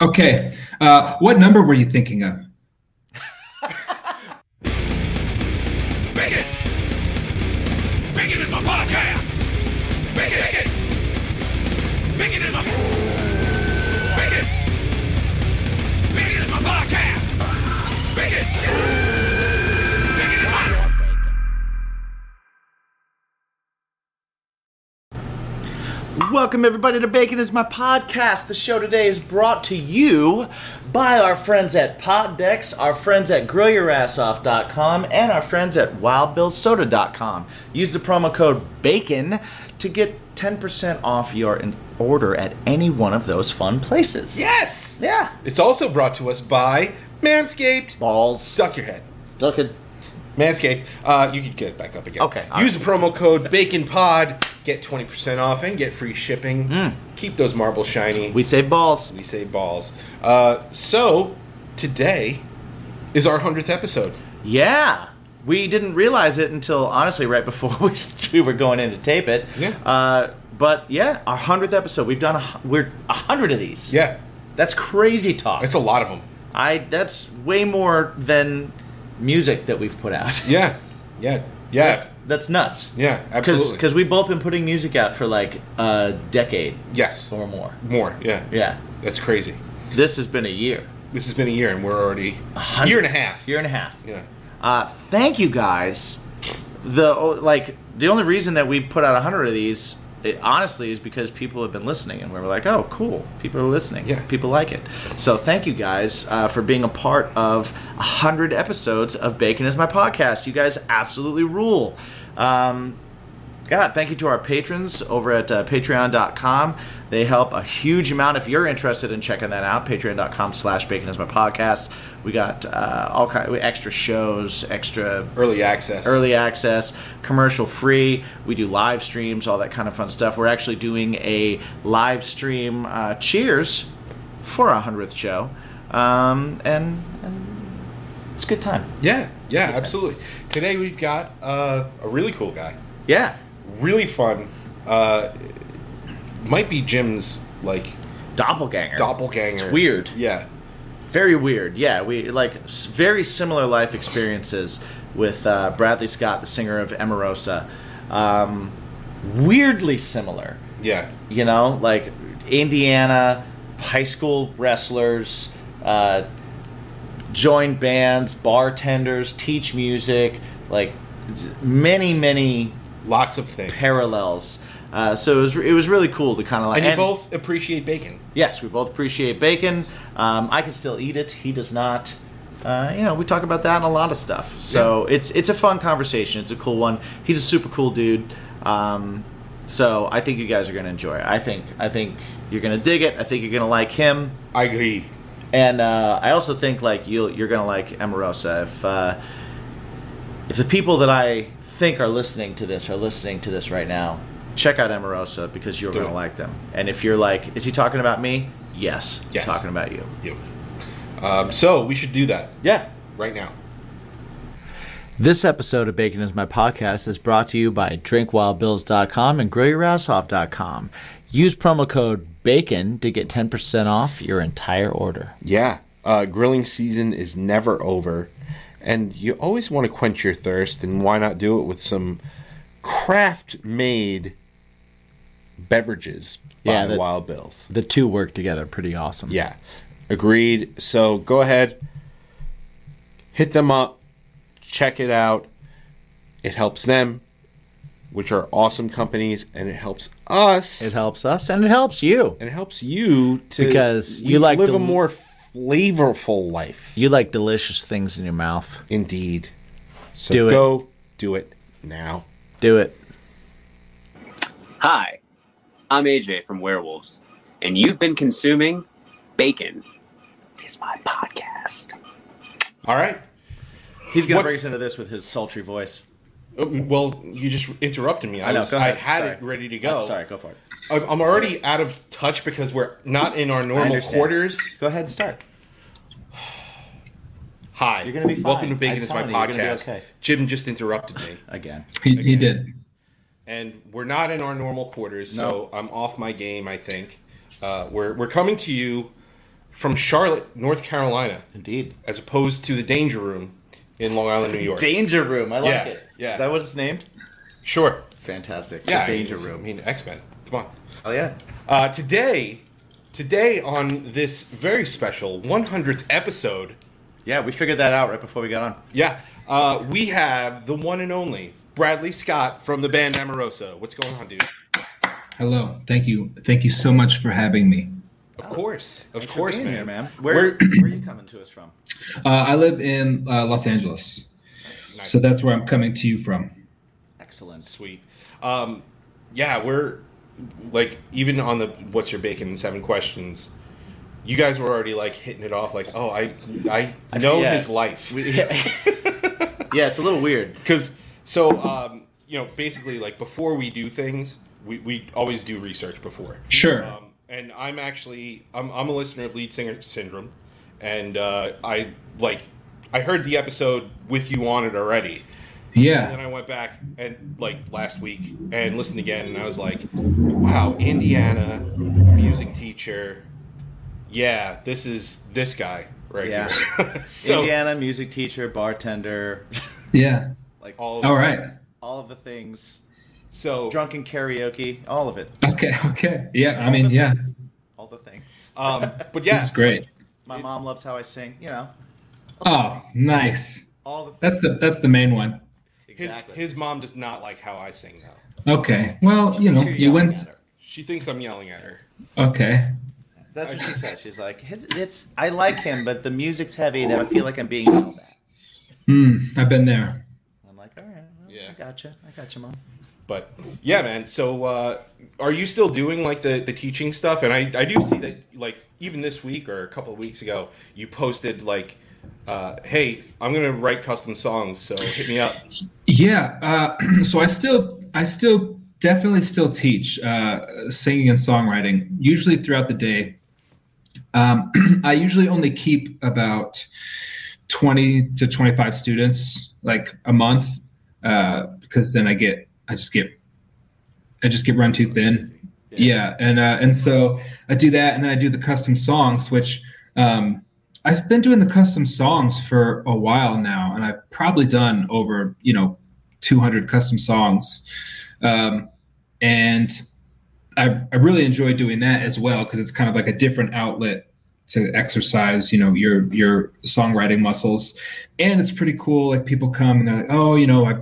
Okay. Uh, what number were you thinking of? Welcome, everybody, to Bacon is My Podcast. The show today is brought to you by our friends at Poddex, our friends at GrillYourAssOff.com, and our friends at WildBillSoda.com. Use the promo code BACON to get 10% off your order at any one of those fun places. Yes! Yeah. It's also brought to us by Manscaped. Balls. Duck your head. Look at. Manscaped. Uh, you can get it back up again. Okay, Use the promo code BACONPOD. Get 20% off and get free shipping. Keep those marbles shiny. We say balls. we say balls. Uh, so, today is our 100th episode. Yeah. We didn't realize it until honestly right before we, we were going in to tape it. Yeah. Uh, but yeah, our hundredth episode. We've done a, we're a hundred of these. Yeah, That's crazy talk. it's a lot of them. I that's way more than music that we've put out. Yeah, yeah, yeah. That's that's nuts. Yeah, absolutely. Because we've both been putting music out for like a decade yes. or more. More, yeah. Yeah. That's crazy. This has been a year, This has been a year and we're already a year and a half. year and a half. Yeah. Uh, thank you guys. The like the only reason that we put out a hundred of these, it, honestly, is because people have been listening, and we were like, "Oh, cool! People are listening. Yeah. people like it." So thank you guys uh, for being a part of a hundred episodes of Bacon is My Podcast. You guys absolutely rule. Um, God, thank you to our patrons over at uh, patreon.com. They help a huge amount. If you're interested in checking that out, patreon.com slash bacon is my podcast. We got uh, all kind of extra shows, extra Early access. early access, commercial free. We do live streams, all that kind of fun stuff. We're actually doing a live stream uh, cheers for our 100th show. Um, and, and it's a good time. Yeah, yeah, absolutely. Today we've got uh, a really cool guy. Yeah. Really fun. Uh, might be Jim's like Doppelganger. doppelganger. It's weird. Yeah. Very weird. Yeah, we like s- very similar life experiences with uh, Bradley Scott, the singer of Emarosa. Um, weirdly similar. Yeah. You know, like Indiana high school wrestlers, uh, join bands, bartenders, teach music, like many many Lots of things. parallels. Uh, so it was it was really cool to kind of like And you both appreciate bacon. Yes, we both appreciate bacon. Um, I can still eat it. He does not. Uh, you know, we talk about that and a lot of stuff. So it's it's a fun conversation. It's a cool one. He's a super cool dude. Um, so I think you guys are gonna enjoy it. I think I think you're gonna dig it. I think you're gonna like him. I agree. And uh, I also think like you'll you're gonna like Emarosa. If uh, if the people that I think are listening to this are listening to this right now, check out Emarosa because you're Do gonna like them. And if you're like, is he talking about me? Yes, Yes. talking about you. You. Um, so we should do that Yeah. right now. This episode of Bacon is My Podcast is brought to you by DrinkWildBills.com and GrillYourAssOff.com. Use promo code BACON to get 10% off your entire order. Yeah. Uh, grilling season is never over. And you always want to quench your thirst, and why not do it with some craft made beverages by Yeah, that- Wild Bills? The two work together pretty awesome. Yeah, agreed. So go ahead, hit them up, check it out. It helps them, which are awesome companies, and it helps us. It helps us and it helps you. and it helps you to Because you like live to- a more flavorful life. You like delicious things in your mouth. Indeed. So Do it. go do it now. Do it. Hi, I'm AJ from Werewolves, and you've been consuming Bacon is my podcast. All right. He's going to What's- bring us into this with his sultry voice. Uh, Well, you just interrupted me. I, I know, was, I had Sorry. it ready to go. I'm sorry, go for it. I'm I'm already out of touch because we're not in our normal quarters. Go ahead and start. Hi. You're gonna be fine. Welcome to Bacon I'm is my telling you, you're be podcast. okay. Jim just interrupted me. Again. He, he did. and we're not in our normal quarters, so I'm off my game. I think uh, we're we're coming to you from Charlotte, North Carolina, Indeed. as opposed to the Danger Room in Long Island, New York. Danger Room. I like Yeah, it. yeah. Is that what it's named? sure. Fantastic. Yeah. The Danger it's- I Room. mean, X Men. Come on. Oh yeah. Uh, today, today on this very special 100th episode, Yeah, we figured that out right before we got on. yeah, uh, we have the one and only Bradley Scott from the band Emarosa. What's going on, dude? Hello. Thank you. Thank you so much for having me. Of course, of Thanks course, man. here, man. Where, We're- where are you coming to us from? Uh, I live in uh, Los Angeles, Nice. so that's where I'm coming to you from. Excellent. Sweet. Um, yeah, we're like even on the what's your bacon and seven questions. You guys were already like hitting it off, like, oh, I I know Yeah. his life yeah. yeah, it's a little weird. because so um, you know basically like before we do things, we, we always do research before. Sure. Um, and I'm actually I'm, I'm a listener of Lead Singer Syndrome, and uh, I like I heard the episode with you on it already. And then. I went back and like last week and listened again, and I was like, "Wow, Indiana music teacher. Yeah, this is this guy right Yeah. here." so Indiana music teacher, bartender, Yeah. like all of All right. all of the things. So Drunken karaoke, all of it. Okay. Okay. Yeah. I mean, yeah. things. All the things. um, but yeah, This is great. My mom loves how I sing. You know, Oh, nice. all the That's the that's the main one. His exactly. his mom does not like how I sing though. Okay. Well, you know, you went. She thinks I'm yelling at her. Okay. That's what she says. She's like, his, it's. I like him, but the music's heavy, and I feel like I'm being yelled at. Hmm. I've been there. I'm like, all right, well, Yeah. I gotcha, I gotcha, mom. But yeah, man. So uh, are you still doing like the the teaching stuff? And I I do see that like even this week or a couple of weeks ago, you posted like, uh, "Hey, I'm gonna write custom songs, so hit me up." Yeah. Uh, so I still, I still definitely still teach uh, singing and songwriting. Usually throughout the day. Um, I usually only keep about twenty to twenty-five students, like a month, uh, because then I get, I just get, I just get run too thin. Yeah, and uh, and so I do that, and then I do the custom songs, which um, I've been doing the custom songs for a while now, and I've probably done over you know 200 custom songs, um, and I, I really enjoy doing that as well because it's kind of like a different outlet to exercise you know your your songwriting muscles, and it's pretty cool. Like people come and they're like, oh, you know, I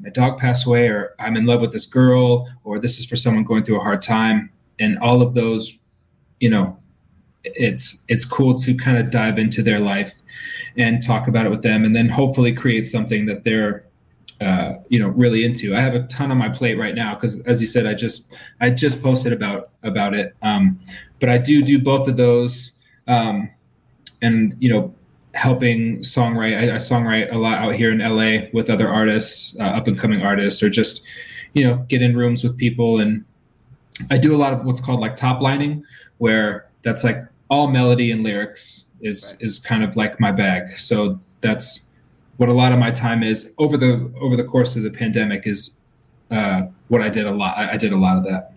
my dog passed away or i'm in love with this girl or this is for someone going through a hard time and all of those you know it's it's cool to kind of dive into their life and talk about it with them and then hopefully create something that they're uh, you know really into i have a ton on my plate right now because as you said i just i just posted about about it um, but i do do both of those um, and you know helping songwrite. I, I songwrite a lot out here in LA with other artists, uh, up and coming artists, or just you know get in rooms with people. And I do a lot of what's called like top lining, where that's like all melody and lyrics is Right. is kind of like my bag. So that's what a lot of my time is over the over the course of the pandemic is uh, what I did a lot. I, I did a lot of that.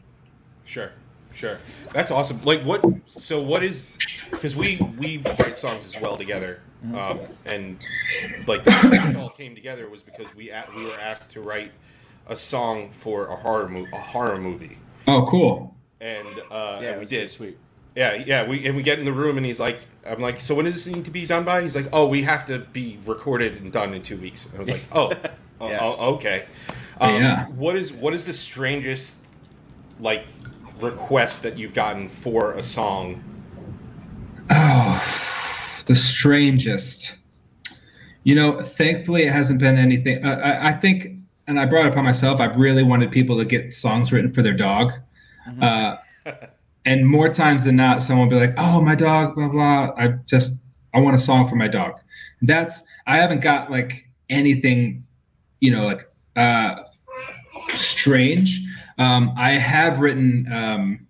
Sure, sure. That's awesome. Like what? So what is? Because we we write songs as well together, um, and like the this all came together was because we a- we were asked to write a song for a horror mo- a horror movie, Oh, cool. and uh, Yeah, and we it was very did. sweet. Yeah, yeah. We and we get in the room, and he's like, "I'm like, so when does this need to be done by?" He's like, "Oh, we have to be recorded and done in two weeks." And I was like, "Oh, oh, Yeah. oh, okay." Um, Yeah. What is what is the strangest like request that you've gotten for a song? Oh, the strangest. You know, thankfully, it hasn't been anything. I, I, I think, and I brought it upon myself. I really wanted people to get songs written for their dog, uh, and more times than not, someone will be like, "Oh, my dog, blah blah." I just, I want a song for my dog. That's. I haven't got like anything, you know, like uh, strange. Um, I have written um,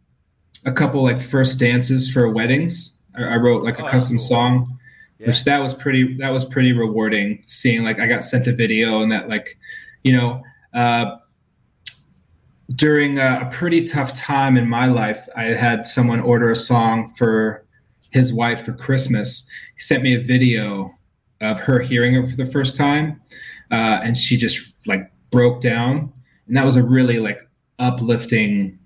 a couple like first dances for weddings. I, I wrote like a Oh, custom cool. song, Yeah. which that was pretty. That was pretty rewarding. Seeing like I got sent a video and that like, you know, uh, during a, a pretty tough time in my life, I had someone order a song for his wife for Christmas. He sent me a video of her hearing it for the first time, uh, and she just like broke down, and that was a really like uplifting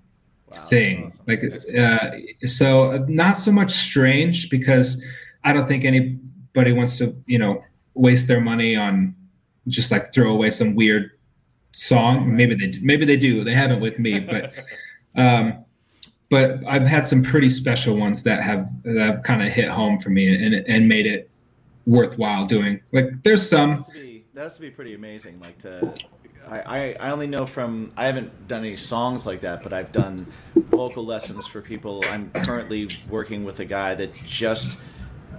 thing. awesome. Like, uh, so not so much strange because I don't think anybody wants to, you know, waste their money on just like throw away some weird song. Maybe they maybe they do. They haven't with me, but um, but I've had some pretty special ones that have that have kind of hit home for me and and made it worthwhile doing. Like there's some has to be that has to be pretty amazing. Like to, I, I I only know from I haven't done any songs like that, but I've done vocal lessons for people. I'm currently working with a guy that just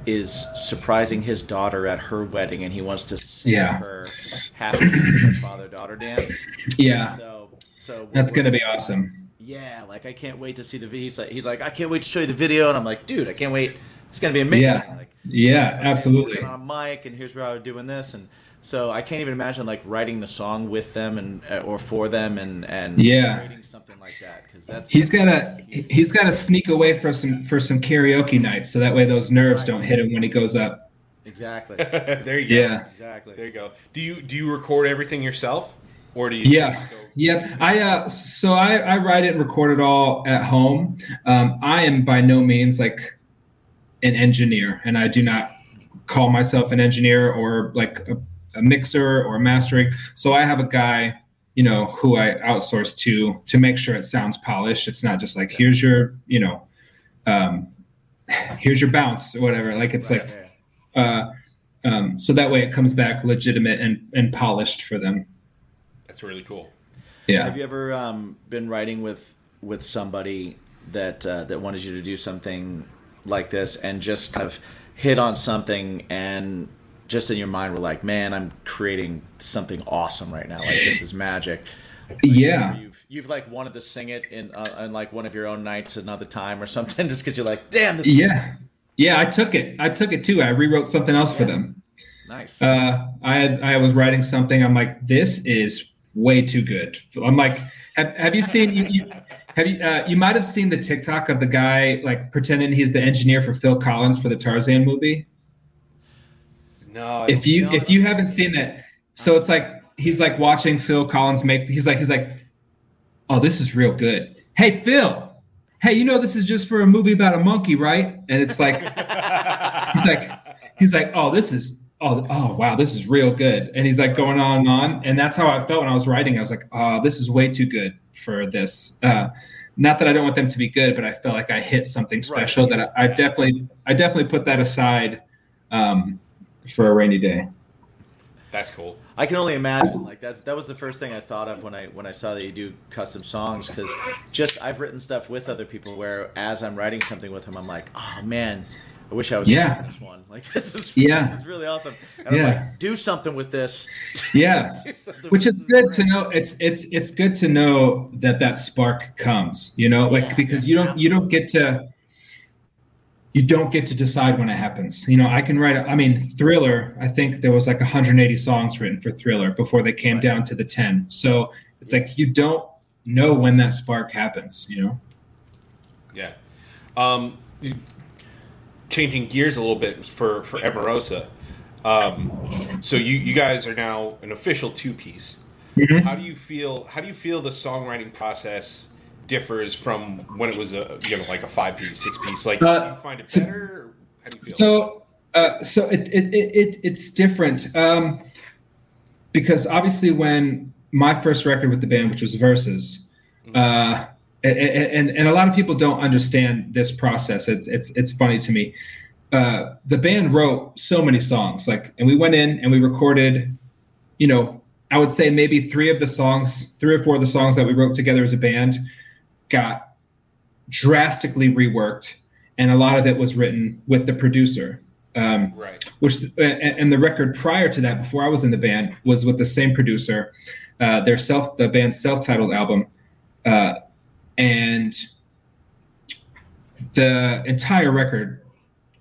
is surprising his daughter at her wedding, and he wants to Yeah. her happy father daughter dance. yeah. So so That's gonna be awesome. Yeah, like I can't wait to see the video. He's like, he's like, I can't wait to show you the video, and I'm like, dude, I can't wait. It's gonna be amazing. Yeah. Like, Yeah, okay, absolutely. On mic, and here's where I was doing this, and so I can't even imagine like writing the song with them and uh, or for them, and and Yeah. creating something like that because that's He's gotta he's gotta sneak away for some for some karaoke nights so that way those nerves don't hit him when he goes up. Exactly there you go. Yeah. exactly. There you go. Do you do you record everything yourself, or do you? Yeah. go- Yep. I uh so I, I write it and record it all at home. Um, I am by no means like an engineer and I do not call myself an engineer or like a, a mixer or mastering. So I have a guy, you know, who I outsource to to make sure it sounds polished. It's not just like here's your, you know, um here's your bounce or whatever. Like it's Right, like yeah. Uh um so that way it comes back legitimate and and polished for them. That's really cool. Yeah. Have you ever um, been writing with with somebody that uh, that wanted you to do something like this and just kind of hit on something and just in your mind were like, man, I'm creating something awesome right now. Like this is magic. yeah. You've you've like wanted to sing it in uh, in like one of your own nights another time or something, just because you're like, damn, this is Yeah, yeah, I took it. I took it too. I rewrote something else for them. nice. Uh, I had I was writing something. I'm like, this is way too good. I'm like, have, have you seen you, you have you uh, you might have seen the TikTok of the guy like pretending he's the engineer for Phil Collins for the Tarzan movie. No. If you No, if you haven't seen that, so it's like he's like watching Phil Collins make. He's like he's like, oh, this is real good. Hey Phil. Hey, you know this is just for a movie about a monkey, right? And it's like he's like he's like oh this is oh oh wow this is real good. And he's like going on and on. And that's how i felt when i was writing. I was like oh this is way too good for this. Uh not that i don't want them to be good but i felt like i hit something special that I, I definitely i definitely put that aside um for a rainy day. That's cool. I can only imagine. Like that's that was the first thing I thought of when I when I saw that you do custom songs because just I've written stuff with other people where as I'm writing something with them, I'm like, oh man, I wish I was Yeah. this one. Like this is Yeah. this is really awesome. And Yeah. I'm like, do something with this. yeah which is good to know it's it's it's good to know that that spark comes you know like Yeah, because you don't you don't get to you don't get to decide when it happens you know i can write i mean thriller i think there was like 180 songs written for thriller before they came down to the 10 so it's like you don't know when that spark happens you know Yeah. Um, changing gears a little bit for for Emarosa. Um, so you you guys are now an official two piece. Mhm. How do you feel? How do you feel the songwriting process differs from when it was a you know like a five piece, six piece? Like, Uh, do you find it to- better? How do you feel? So, uh, so it, it, it, it it's different um, because obviously when my first record with the band, which was Verses, uh, and, and and a lot of people don't understand this process. It's it's it's funny to me. Uh, the band wrote so many songs, like, and we went in and we recorded, you know, I would say maybe three of the songs, three or four of the songs that we wrote together as a band, got drastically reworked, and a lot of it was written with the producer. Um, right. which and, and the record prior to that, before I was in the band, was with the same producer. Uh, their self, the band's self-titled album, uh, and the entire record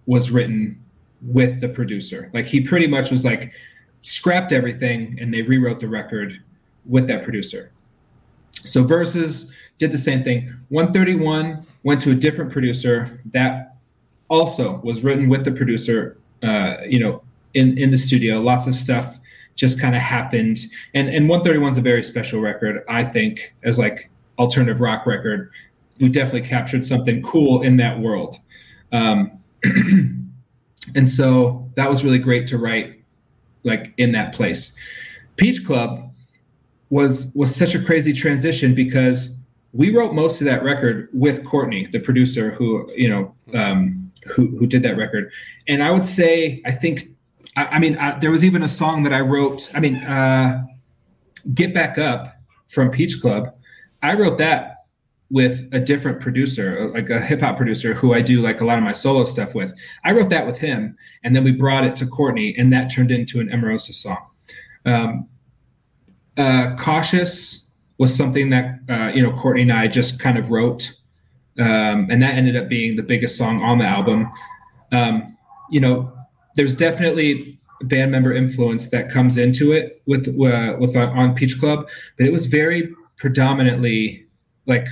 was written with the producer. Like he pretty much was like scrapped everything, and they rewrote the record with that producer. So verses did the same thing. 131 went to a different producer that also was written with the producer. Uh, you know, in in the studio, lots of stuff just kind of happened. And and 131 is a very special record, I think, as like alternative rock record. We definitely captured something cool in that world. Um, and so that was really great to write like in that place. Peach Club was was such a crazy transition because we wrote most of that record with Courtney, the producer who you know um, who who did that record, and I would say I think I, I mean I, there was even a song that I wrote. I mean, uh, "Get Back Up" from Peach Club. I wrote that with a different producer, like a hip hop producer who I do like a lot of my solo stuff with. I wrote that with him, and then we brought it to Courtney, and that turned into an Emarosa song. Um, uh, Cautious was something that uh, you know Courtney and I just kind of wrote, um, and that ended up being the biggest song on the album. Um, you know, there's definitely band member influence that comes into it with uh, with on, on Peach Club, but it was very predominantly like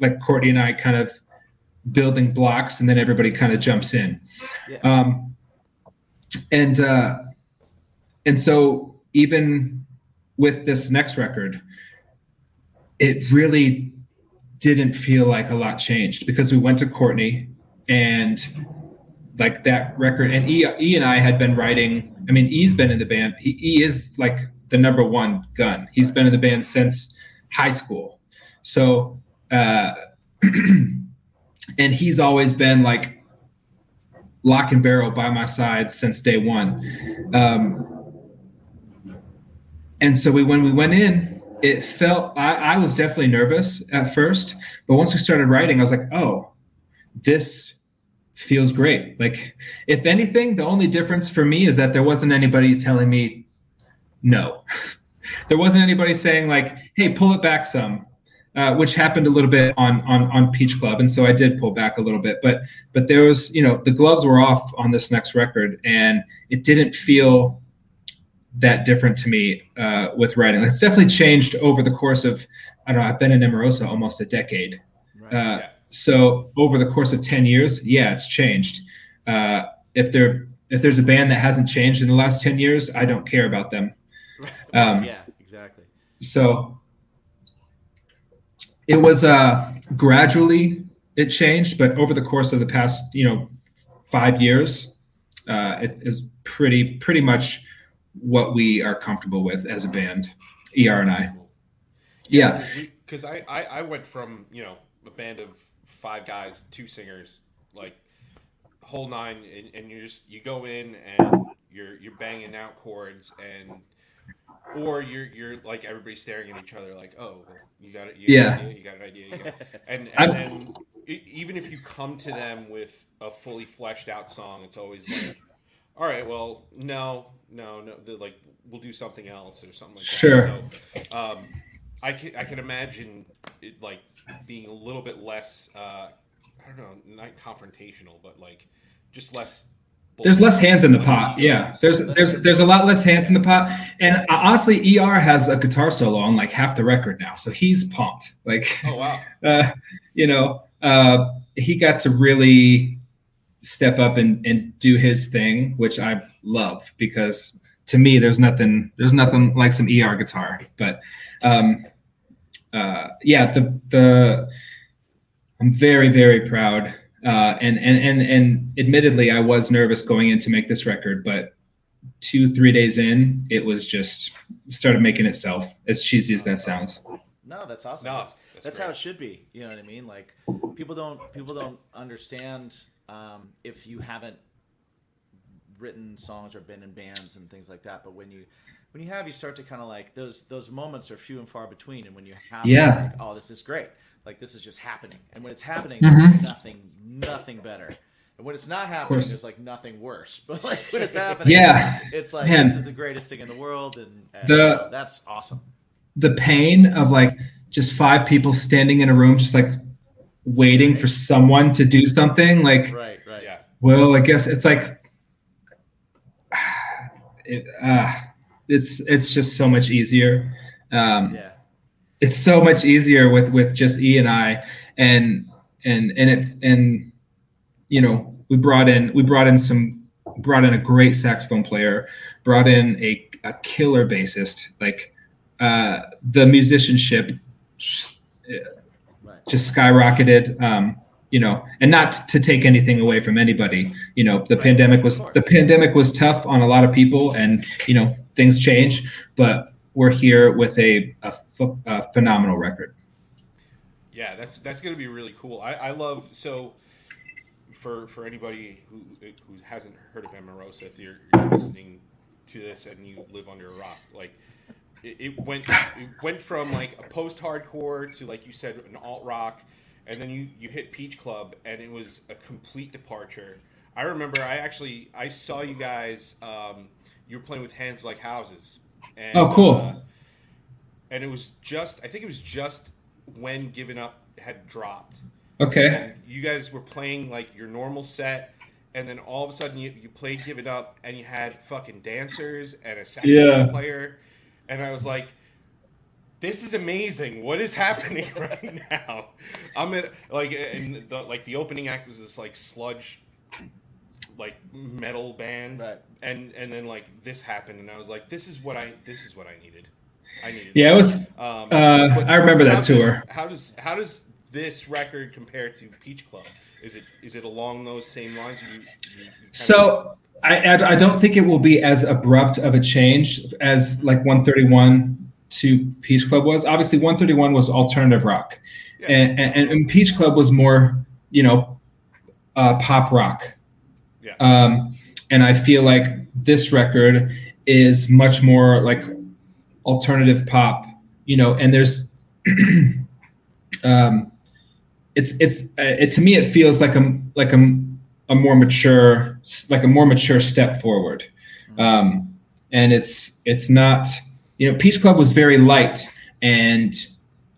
like Courtney and I kind of building blocks, and then everybody kind of jumps in. Yeah. Um, and uh, and so even with this next record, it really didn't feel like a lot changed because we went to Courtney and like that record and E, e and I had been writing. I mean, E's been in the band. He, E is like the number one gun. He's been in the band since high school. So, uh, and he's always been like lock and barrel by my side since day one. Um, and so we when we went in, it felt I, I was definitely nervous at first, but once we started writing, I was like, oh, this feels great. Like, if anything, the only difference for me is that there wasn't anybody telling me no. there wasn't anybody saying like, "Hey, pull it back some," uh, which happened a little bit on on on Peach Club, and so I did pull back a little bit. But but there was, you know, the gloves were off on this next record, and it didn't feel that different to me uh, with writing. It's definitely changed over the course of I don't know. I've been in Emarosa almost a decade. Right. Uh, Yeah. So over the course of ten years, yeah, it's changed. Uh, if there if there's a band that hasn't changed in the last ten years, I don't care about them. Um, yeah, exactly. So it was uh, gradually it changed, but over the course of the past you know five years, uh, it is pretty pretty much what we are comfortable with as a band, ER and I. Yeah, because I, I I went from you know a band of five guys, two singers, like whole nine, and, and you just you go in and you're you're banging out chords and or you're you're like everybody staring at each other like oh well, you got it you Yeah. an idea, you got an idea you got and I'm- and e- even if you come to them with a fully fleshed out song it's always like all right well no no no they're like we'll do something else or something like Sure. that so um I can I can imagine it like being a little bit less uh I don't know not confrontational but like just less there's less hands in the less pot. egos. Yeah, there's there's there's a lot less hands in the pot, and uh, honestly, ER has a guitar solo on like half the record now, so he's pumped. Like, oh wow uh, you know, uh, he got to really step up and, and do his thing, which I love because to me, there's nothing there's nothing like some ER guitar. But um, uh, yeah, the the I'm very very proud, uh, and and and and admittedly, I was nervous going in to make this record, but two three days in, it was just started making itself. As cheesy as that sounds. No, that's awesome. No, that's that's that's, how it should be. You know what I mean? Like people don't people don't understand um, if you haven't written songs or been in bands and things like that. But when you when you have, you start to kind of like those those moments are few and far between. And when you have, Yeah. it's like, oh, this is great. Like this is just happening. And when it's happening, Mhm. there's nothing nothing better. And when it's not happening, there's like nothing worse. But like when it's happening, Yeah, it's like Man. this is the greatest thing in the world, and, and The- so that's awesome. the pain of like just five people standing in a room, just like waiting for someone to do something. Like, Right, right. yeah well, I guess it's like, it, uh, it's it's just so much easier. Um, Yeah. It's so much easier with with just E and I, and and and it and you know we brought in we brought in some brought in a great saxophone player, brought in a, a killer bassist. Like uh, the musicianship just, skyrocketed. Um, you know, and not to take anything away from anybody. You know, the Right, pandemic was the pandemic was tough on a lot of people, and you know things change. But we're here with a a, ph- a phenomenal record. Yeah, that's that's gonna be really cool. I, I love so for for anybody who who hasn't heard of Emarosa, if you're, you're listening to this and you live under a rock, like it, it went it went from like a post hardcore to like you said an alt rock, and then you you hit Peach Club and it was a complete departure. I remember I actually I saw you guys um, you were playing with hands like houses. And, Oh, cool. uh, and it was just I think it was just when Givin' Up had dropped. Okay. And you guys were playing like your normal set, and then all of a sudden you, you played Give It Up, and you had fucking dancers and a saxophone Yeah. player, and I was like, "This is amazing! What is happening right now?" I'm at like, and the like the opening act was this like sludge, like metal band, Right. and and then like this happened, and I was like, "This is what I this is what I needed." I needed. Yeah, it was. Um, Uh, I remember that how does- tour. how does how does this record compare to Peach Club? Is it is it along those same lines? You, you, you kind So I, I I don't think it will be as abrupt of a change as like 131 to Peach Club was. Obviously, 131 was alternative rock, Yeah. and, and and Peach Club was more you know uh, pop rock. Yeah. Um, and I feel like this record is much more like alternative pop, you know. And there's um, it's it's uh, it to me it feels like a like a a more mature like a more mature step forward um, and it's it's not you know peach club was very light and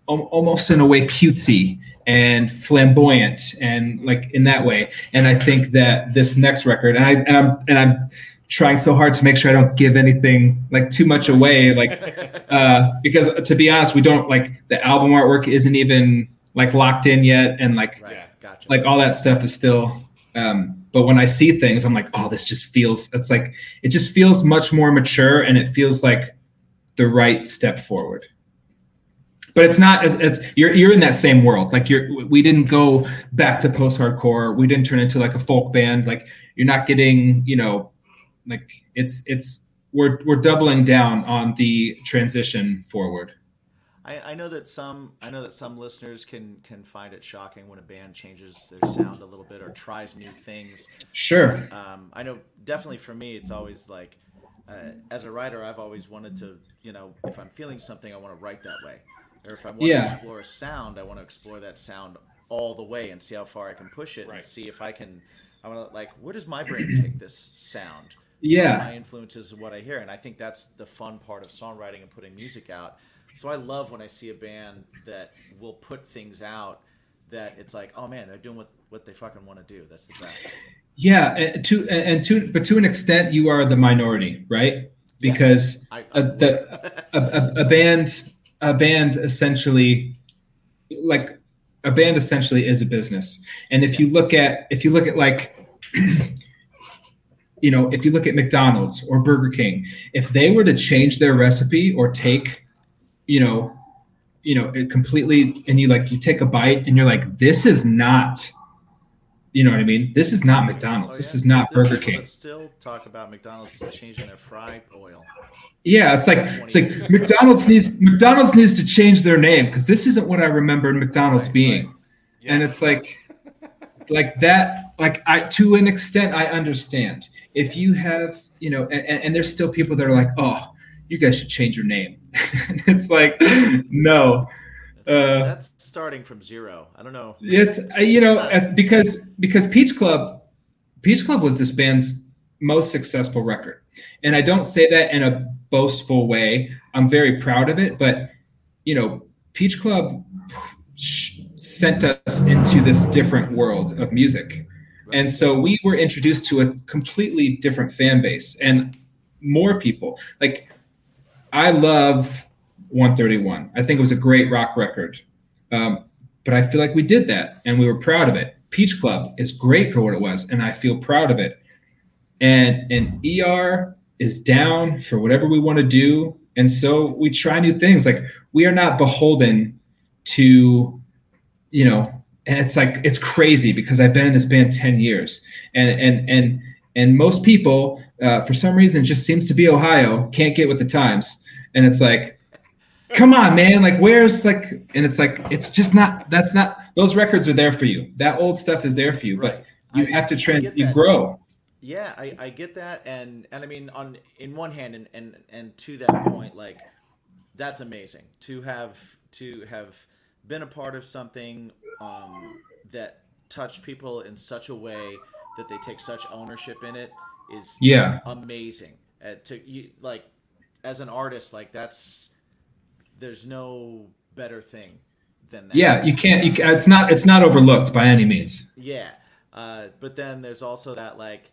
al- almost in a way cutesy and flamboyant and like in that way and i think that this next record and i and i'm and i'm trying so hard to make sure i don't give anything like too much away like uh because to be honest we don't like the album artwork isn't even like locked in yet and like Right. Yeah. Gotcha. like all that stuff is still um but when i see things i'm like oh this just feels it's like it just feels much more mature and it feels like the right step forward. But it's not it's, it's you're you're in that same world. Like you're we didn't go back to post hardcore we didn't turn into like a folk band. Like you're not getting you know like it's it's we're we're doubling down on the transition forward I, I know that some I know that some listeners can can find it shocking when a band changes their sound a little bit or tries new things. sure Um, I know definitely for me, it's always like uh, as a writer, I've always wanted to you know if I'm feeling something, I want to write that way, or if I want Yeah. to explore a sound, I want to explore that sound all the way and see how far I can push it Right. and see if I can. I want to like where does my brain take this sound? yeah my influences and what I hear. And I think that's the fun part of songwriting and putting music out. So I love when I see a band that will put things out that it's like, oh man, they're doing what, what they fucking want to do. That's the best. Yeah, and to and to but to an extent, you are the minority, right? Because I, a, the, a, a, a band a band essentially like a band essentially is a business, and if you look at if you look at like you know if you look at McDonald's or Burger King, if they were to change their recipe or take you know you know it completely and you like you take a bite and you're like this is not you know what I mean? This is not McDonald's. Oh, this is not There's Burger King. still talk about McDonald's changing their fry oil. Yeah, it's like it's like McDonald's needs McDonald's needs to change their name because this isn't what I remember McDonald's Right, being. Yeah. And it's like like that like I to an extent I understand. If you have, you know, and, and there's still people that are like, "Oh, you guys should change your name." It's like, "No." Uh, That's starting from zero. I don't know. It's uh, you know at- because because Peach Club, Peach Club was this band's most successful record, and I don't say that in a boastful way. I'm very proud of it, but you know, Peach Club sent us into this different world of music, and so we were introduced to a completely different fan base and more people. Like I love 131. I think it was a great rock record. Um, but I feel like we did that and we were proud of it. Peach Club is great for what it was, and I feel proud of it. And and ER is down for whatever we want to do, and so we try new things. Like we are not beholden to, you know, and it's like it's crazy because I've been in this band ten years, and and and and most people, uh, for some reason, it just seems to be Ohio can't get with the times, and it's like come on man like where's like and it's like it's just not that's not those records are there for you. That old stuff is there for you Right. but you I- have to trans you grow. Yeah, I, I get that, and and I mean, on in one hand, and and and to that point, like that's amazing to have to have been a part of something um, that touched people in such a way that they take such ownership in it is yeah amazing. Uh, to you like as an artist, like that's there's no better thing than that. yeah you can't you it's not it's not overlooked by any means Yeah. Uh, but then there's also that like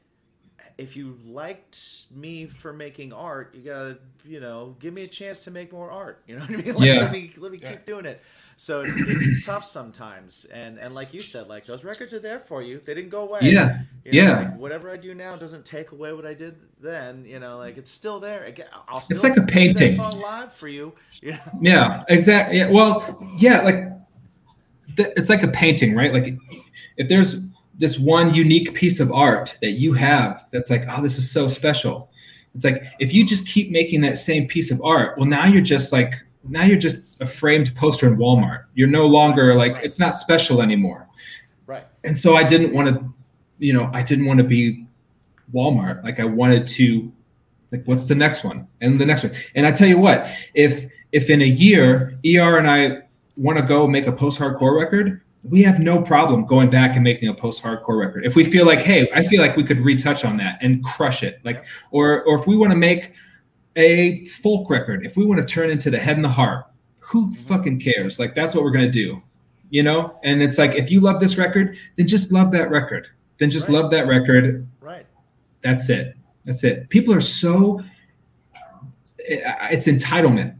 if you liked me for making art, you gotta, you know, give me a chance to make more art. You know what I mean? Like, Yeah. Let me let me keep doing it. So it's it's tough sometimes, and and like you said, like those records are there for you. They didn't go away. Yeah. You know, Yeah. Like, whatever I do now doesn't take away what I did then. You know, like it's still there. I'll still It's like a painting. live for you. You know? yeah exactly yeah, well yeah like it's like a painting right like if there's this one unique piece of art that you have that's like oh this is so special it's like if you just keep making that same piece of art well now you're just like now you're just a framed poster in walmart. You're no longer like Right. it's not special anymore. Right. and so i didn't want to you know i didn't want to be walmart. Like i wanted to like what's the next one? And the next one. And i tell you what if if in a year er and i want to go make a post-hardcore record we have no problem going back and making a post-hardcore record. If we feel like hey i feel like we could retouch on that and crush it. Like or or if we want to make a folk record. If we want to turn into the head and the heart who mm-hmm. fucking cares? Like that's what we're going to do you know? And it's like if you love this record then just love that record. Then just Right. love that record. Right. that's it. That's it. People are so eh, it's entitlement.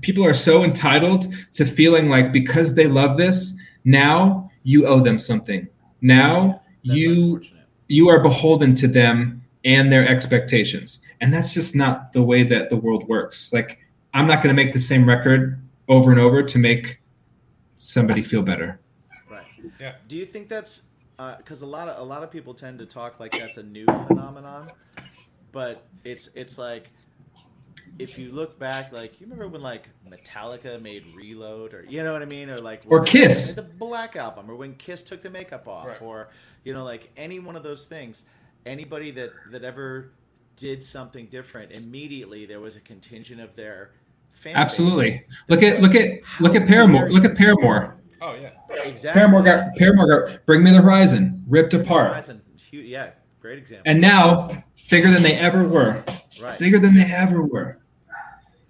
People are so entitled to feeling like because they love this now you owe them something. Now That's you you are beholden to them and their expectations and that's just not the way that the world works like i'm not going to make the same record over and over to make somebody feel better Right. Yeah. Do you think that's uh, because a lot of a lot of people tend to talk like that's a new phenomenon, but it's it's like if you look back, like you remember when like Metallica made Reload, or you know what I mean, or like Or Kiss. the Black Album, or when Kiss took the makeup off, Right. or you know like any one of those things. Anybody that that ever did something different, immediately there was a contingent of their fan base absolutely that look at look at look at paramore look at paramore Oh yeah. exactly paramore got paramore got bring me the horizon ripped apart Horizon, yeah, great example. and now bigger than they ever were right. bigger than they ever were.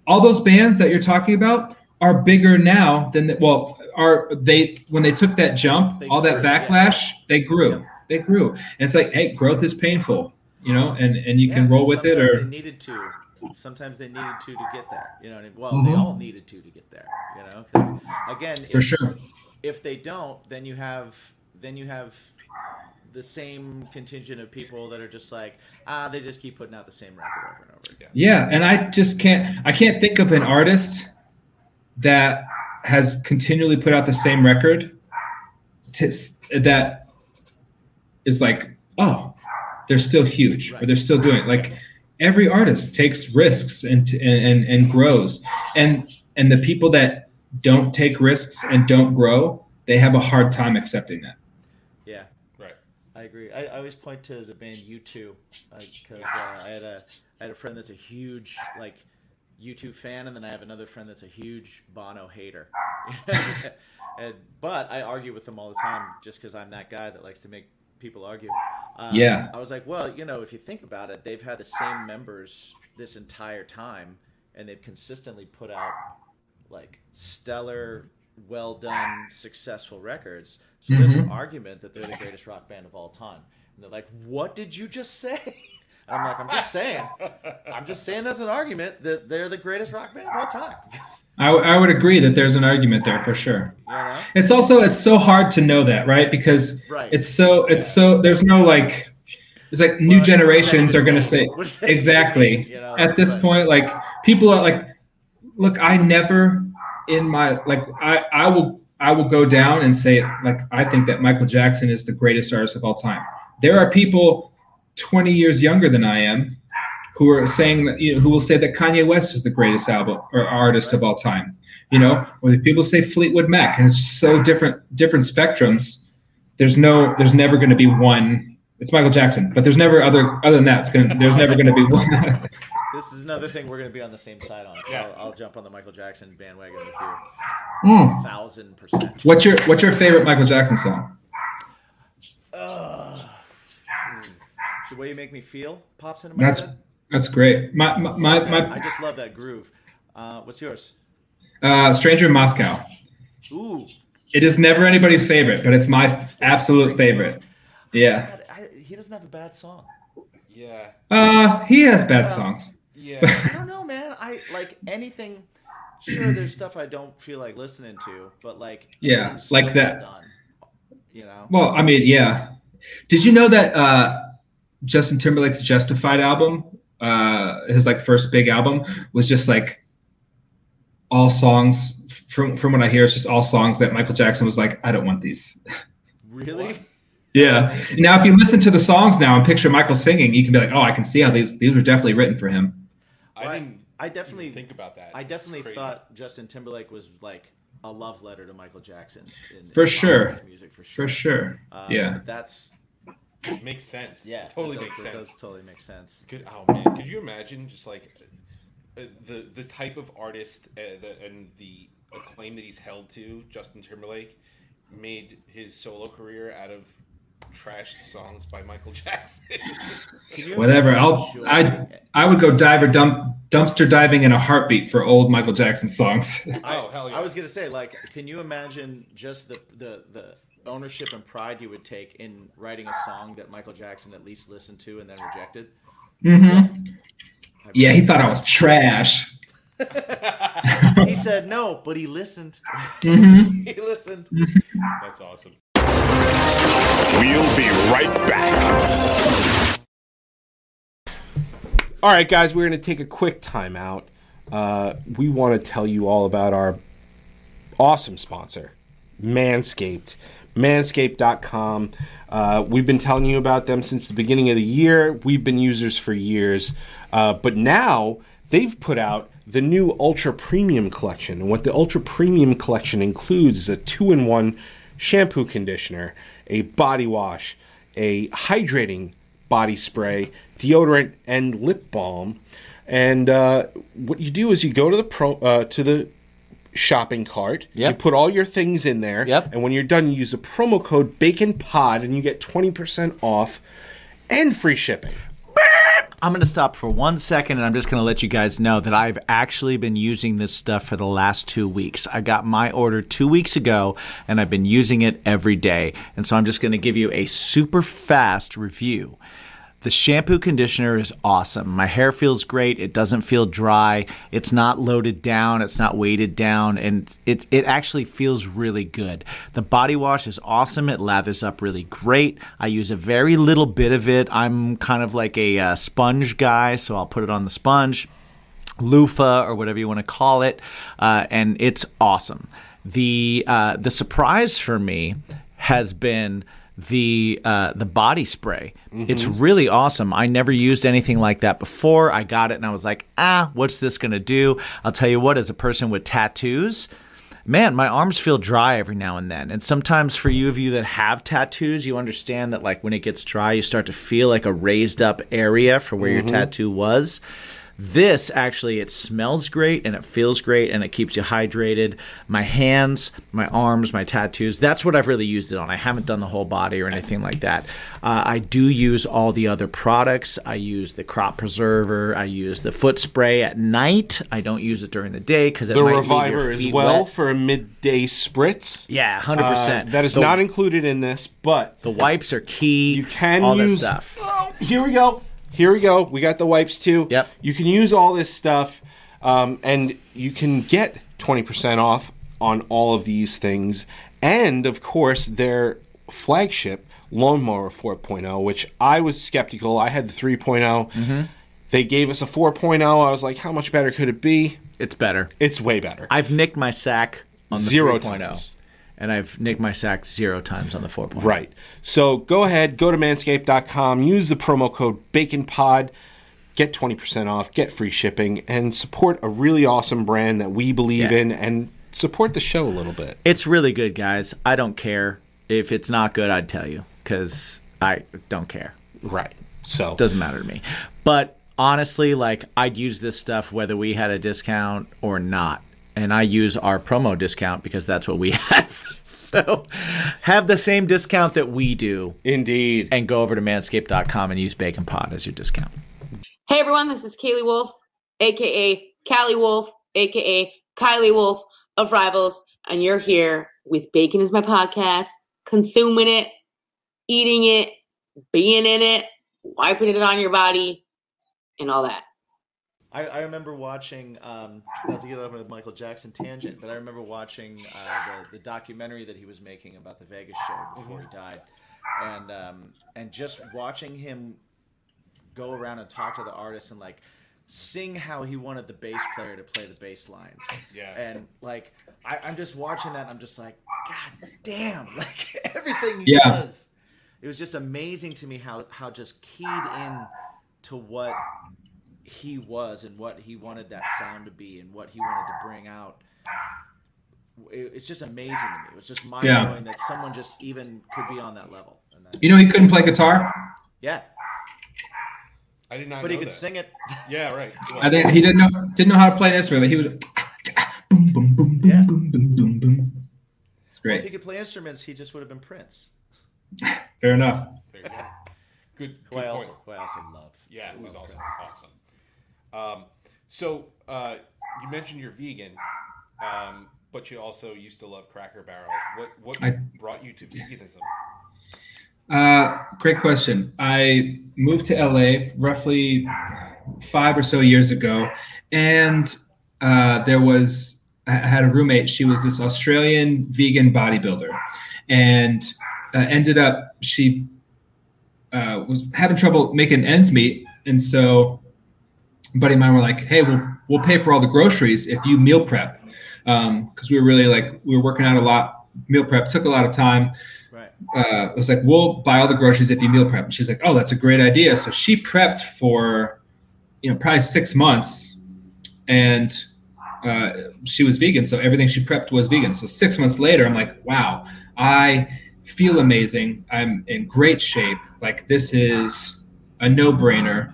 All those bands that you're talking about are bigger now than the, well are they when they took that jump, They all that grew, yeah. backlash, they grew. Yeah. They grew. And it's like, hey, growth is painful, you know, and and you can roll with it or they needed to. Sometimes they needed to to get there. You know, what I mean? well, Mhm. they all needed to to get there. You know, because again, for if, sure. if they don't, then you have then you have the same contingent of people that are just like ah, they just keep putting out the same record over and over again. Yeah, and I just can't I can't think of an artist that has continually put out the same record to, that is like, oh, they're still huge or they're still doing it. like every artist takes risks and and and grows. And and the people that don't take risks and don't grow, they have a hard time accepting that. Yeah, Right. I agree. I, I always point to the band U2 because uh, I had a I had a friend that's a huge like U2 fan, and then I have another friend that's a huge Bono hater. and, but I argue with them all the time just because I'm that guy that likes to make people argue. Um, Yeah. I was like, well, you know, if you think about it, they've had the same members this entire time, and they've consistently put out like stellar, well done, successful records. So there's an Mhm. argument that they're the greatest rock band of all time. And they're like, what did you just say? I'm like, I'm just saying, I'm just saying that's an argument that they're the greatest rock band of all time. I, w- I would agree that there's an argument there for sure. you know? It's also it's so hard to know that, right? Because Right. it's so it's so there's no like it's like new Well, generations are going to say What does that mean? exactly You know, at this but- point like people are like look i never in my like i i will i will go down and say like i think that michael jackson is the greatest artist of all time there are people 20 years younger than i am who are saying that you know who will say that kanye west is the greatest album or artist of all time you know or people say fleetwood mac and it's just so different different spectrums there's no there's never going to be one it's michael jackson but there's never other other than that it's gonna there's never going to be one This is another thing we're going to be on the same side on. Yeah. I'll, I'll jump on the Michael Jackson bandwagon with you, Hmm. thousand percent. What's your What's your favorite Michael Jackson song? The way you make me feel pops into my That's head. That's great. My my my, I just love that groove. Uh, what's yours? uh, Stranger in Moscow. Ooh, It is never anybody's favorite, but it's my absolute favorite. Yeah. God, I, he doesn't have a bad song. Yeah. Uh, he has bad songs. Yeah. I don't know, man. I like anything. Sure, there's stuff I don't feel like listening to, but like Yeah, like so that. well done, you know. Well, I mean, yeah. Did you know that uh, Justin Timberlake's Justified album, uh, his like first big album, was just like all songs. From from what I hear, it's just all songs that Michael Jackson was like, I don't want these. Really? Yeah. Now, if you listen to the songs now and picture Michael singing, you can be like, oh, I can see how these these were definitely written for him. I Well, didn't I definitely think about that. I definitely thought Justin Timberlake was like a love letter to Michael Jackson. In, For in sure. his music, for sure. For sure. Uh, yeah. that's It makes sense. yeah, Totally it does, makes it sense. Does totally make sense. Could oh man, could you imagine just like uh, the the type of artist uh, the, and the acclaim that he's held to, Justin Timberlake, made his solo career out of trashed songs by Michael Jackson. Whatever. I'll the I I would go dive or dump dumpster diving in a heartbeat for old Michael Jackson songs. oh hell yeah! I was gonna say, like, can you imagine just the the the ownership and pride you would take in writing a song that Michael Jackson at least listened to and then rejected? hmm Yeah, he thought I was trash. He said no, but he listened. hmm he listened. That's awesome. We'll be right back. All right, guys, we're going to take a quick time out. Uh, we want to tell you all about our awesome sponsor, Manscaped. Manscaped.com. Uh, we've been telling you about them since the beginning of the year. We've been users for years. Uh, but now they've put out the new Ultra Premium Collection. And what the Ultra Premium Collection includes is a two in one shampoo conditioner, a body wash, a hydrating body spray, deodorant, and lip balm. And uh, what you do is you go to the pro uh, to the shopping cart. Yep. You put all your things in there. Yep. And when you're done, you use the promo code Bacon Pod, and you get twenty percent off and free shipping. I'm going to stop for one second and I'm just going to let you guys know that I've actually been using this stuff for the last two weeks. I got my order two weeks ago and I've been using it every day. And so I'm just going to give you a super fast review. The shampoo conditioner is awesome. My hair feels great. It doesn't feel dry. It's not loaded down. It's not weighted down, and it it actually feels really good. The body wash is awesome. It lathers up really great. I use a very little bit of it. I'm kind of like a uh, sponge guy, so I'll put it on the sponge loofah or whatever you want to call it, uh, and it's awesome. The uh, the surprise for me has been the uh, the body spray. It's really awesome. I never used anything like that before. I got it and I was like, ah, what's this gonna do? I'll tell you what, as a person with tattoos. Man, my arms feel dry every now and then. And sometimes for you of you that have tattoos, you understand that like when it gets dry, you start to feel like a raised up area for where your tattoo was. This actually it smells great and it feels great and it keeps you hydrated. My hands, my arms, my tattoos, that's what I've really used it on. I haven't done the whole body or anything like that. Uh, I do use all the other products. I use the crop preserver, I use the foot spray at night. I don't use it during the day cuz The Reviver as well for a midday spritz. Yeah, 100%. Uh, that is The- not included in this, but The wipes are key. you can all use. that stuff. Oh, here we go. Here we go. We got the wipes too. Yep. You can use all this stuff, um, and you can get twenty percent off on all of these things, and of course their flagship lawnmower 4.0, which I was skeptical. I had the 3.0. They gave us a 4.0. I was like, how much better could it be? It's better. It's way better. I've nicked my sack on the Zero 3.0, times. And I've nicked my sack zero times on the oh. 4.0. Right. So go ahead, go to manscaped.com, use the promo code BACONPOD, get 20% off, get free shipping, and support a really awesome brand that we believe Yeah. in and support the show a little bit. It's really good, guys. I don't care if it's not good. I'd tell you because I don't care. Right. So it Doesn't matter to me. But honestly, like I'd use this stuff whether we had a discount or not. And I use our promo discount because that's what we have. So have the same discount that we do indeed. and go over to manscaped.com and use Bacon Pod as your discount. Hey everyone, this is Kaylee Wolf, aka Callie Wolf, aka Kylie Wolf of Rivals, and you're here with Bacon is my podcast, consuming it, eating it, being in it, wiping it on your body, and all that. I, I remember watching, um, not to get off on a Michael Jackson tangent, but I remember watching uh, the, the documentary that he was making about the Vegas show before he died, and um, and just watching him go around and talk to the artists and like sing how he wanted the bass player to play the bass lines. Yeah. And like I, I'm just watching that, and I'm just like, God damn! Like everything he Yeah. does, it was just amazing to me how how just keyed in to what he was and what he wanted that sound to be and what he wanted to bring out. It- It's just amazing to me. It was just mind blowing that someone just even could be on that level. And that, You know, he couldn't play guitar. yeah, I did not but he could that. sing it. Yeah, right. I think he didn't know didn't know how to play an instrument, but he would ah, ah, ah, boom boom boom boom Yeah. boom boom boom boom. It's Well, if he could play instruments, he just would have been Prince, Fair enough. There you go. Good, who I point. also who I also love. Yeah, it I was love awesome. Um, so uh, you mentioned you're vegan, um, but you also used to love Cracker Barrel. What what I- brought you to veganism? Uh, great question. I moved to LA roughly five or so years ago, and uh, there was I had a roommate. She was this Australian vegan bodybuilder, and uh, ended up she uh, was having trouble making ends meet, and so buddy of mine were like, "Hey, we'll we'll pay for all the groceries if you meal prep," because we were really like we were working out a lot. Meal prep took a lot of time Right. uh, I was like, we'll buy all the groceries if you meal prep. And she's like, oh, that's a great idea. So she prepped for, you know, probably six months, and uh, she was vegan. So everything she prepped was vegan. So six months later, I'm like, wow, I feel amazing. I'm in great shape. Like this is a no-brainer.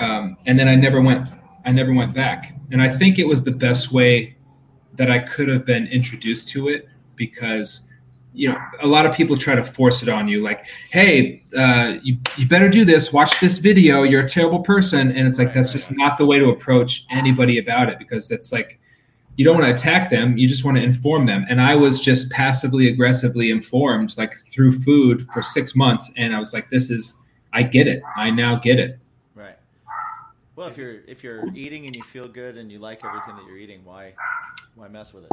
Um, and then I never went. I never went back. And I think it was the best way that I could have been introduced to it because you know a lot of people try to force it on you like hey uh, you, you better do this watch this video you're a terrible person and it's like Right, that's right, just right. not the way to approach anybody about it because that's like you don't want to attack them you just want to inform them and i was just passively aggressively informed like through food for six months and i was like this is i get it i now get it. Well, if you're if you're eating and you feel good and you like everything that you're eating, why why mess with it?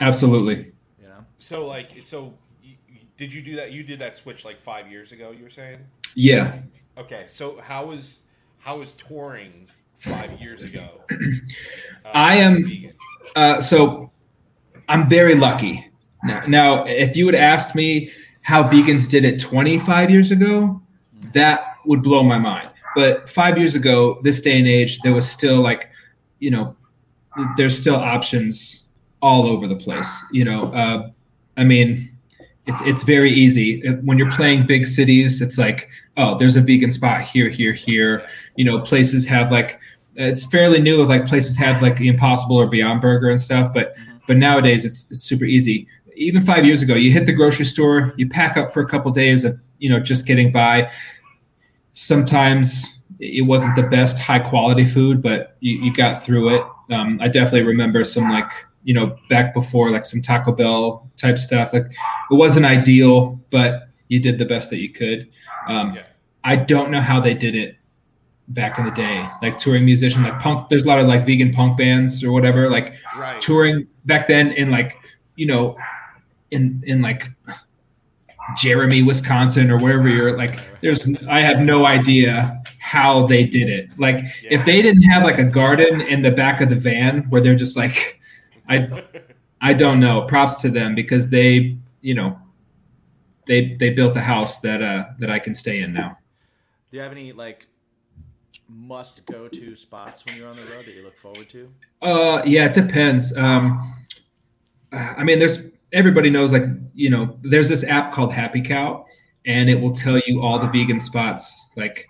absolutely You know. So like, so you, you- did you do that? You did that switch like five years ago. You were saying. yeah Okay, so how was how was touring five years ago? Uh, I am- Uh, so I'm very lucky. Now, now, if you had asked me how vegans did it 25 years ago, that would blow my mind. But five years ago, this day and age, there was still like, you know, there's still options all over the place. You know, uh, I mean, it's it's very easy when you're playing big cities. It's like, oh, there's a vegan spot here, here, here. You know, places have like it's fairly new. Like places have like the Impossible or Beyond Burger and stuff, but but nowadays it's, it's super easy. Even five years ago, you hit the grocery store, you pack up for a couple days of you know just getting by. Sometimes it wasn't the best high quality food, but you, you got through it. Um, I definitely remember some like you know back before like some Taco Bell type stuff. Like it wasn't ideal, but you did the best that you could. Um, Yeah. I don't know how they did it back in the day, like touring musician, like punk. There's a lot of like vegan punk bands or whatever, like Right. touring back then in like you know in in like Jeremy, Wisconsin or wherever you're like there's I have no idea how they did it. Like if they didn't have like a garden in the back of the van where they're just like I I don't know. Props to them because they, you know, they they built a house that uh that I can stay in now. Do you have any like must go to spots when you're on the road that you look forward to? Uh, yeah, it depends. Um, I mean, there's everybody knows like you know, there's this app called Happy Cow, and it will tell you all the vegan spots like